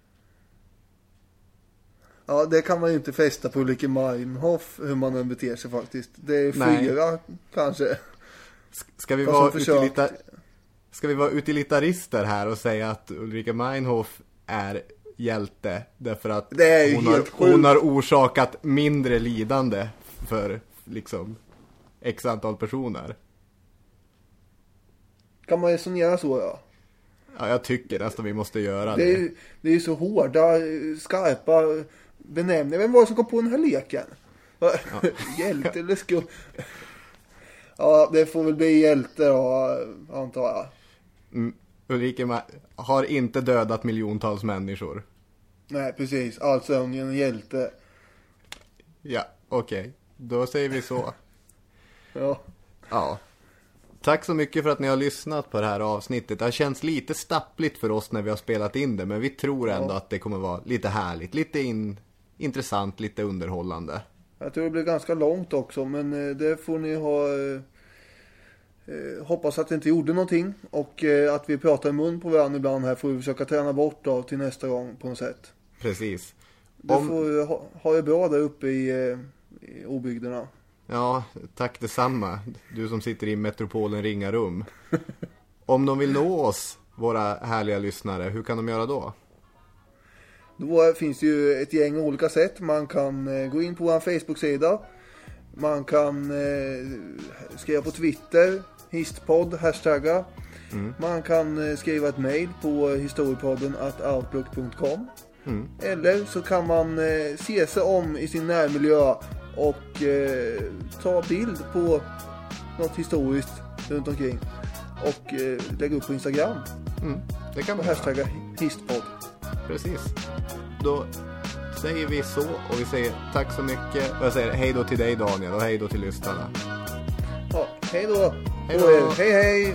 Ja, det kan man ju inte fästa på Ulrike Meinhof hur man än beter sig faktiskt. Det är Nej. fyra kanske. Ska vi, vara utilita- Ska vi vara utilitarister här och säga att Ulrika Meinhof är hjälte därför att hon, har, hon har orsakat mindre lidande för liksom x antal personer. Kan man resonera så ja. Ja, jag tycker nästan vi måste göra Det det. är, ju- det är så hårda, eh, skarpa benämningar. Vem var det som kom på den här leken? Va? Hjälte eller skum? Ja, det får väl bli hjälte då, antar jag. Mm, Ulrika Ma- har inte dödat miljontals människor. Nej, precis. Alltså är hon en hjälte. Ja, okej. Då säger vi så. Ja. Ja. Tack så mycket för att ni har lyssnat på det här avsnittet. Det har känts lite stappligt för oss när vi har spelat in det, men vi tror ändå att det kommer vara lite härligt, lite in, intressant, lite underhållande. Jag tror det blir ganska långt också, men eh, det får ni ha... eh, eh, hoppas att det inte gjorde någonting och att vi pratar i mun på varandra ibland här får vi försöka träna bort då till nästa gång på något sätt. Precis. Du Om- får ha, ha det bra där uppe i, i obygderna. Ja, tack detsamma. Du som sitter i metropolen Ringarum. Om de vill nå oss, våra härliga lyssnare, hur kan de göra då? Då finns det ju ett gäng olika sätt. Man kan eh, gå in på vår Facebook-sida. Man kan eh, skriva på Twitter, histpodd, hashtagga. Man kan eh, skriva ett mail på historiepodden outlook.com. Eller så kan man se sig om i sin närmiljö och eh, ta bild på något historiskt runt omkring. Och eh, lägga upp på Instagram. Det kan man hashtagga histpodd. Precis. Då säger vi så och vi säger tack så mycket. Och jag säger hej då till dig Daniel och hej då till lyssnarna. Ja, hej då! Hej då. Hej hej!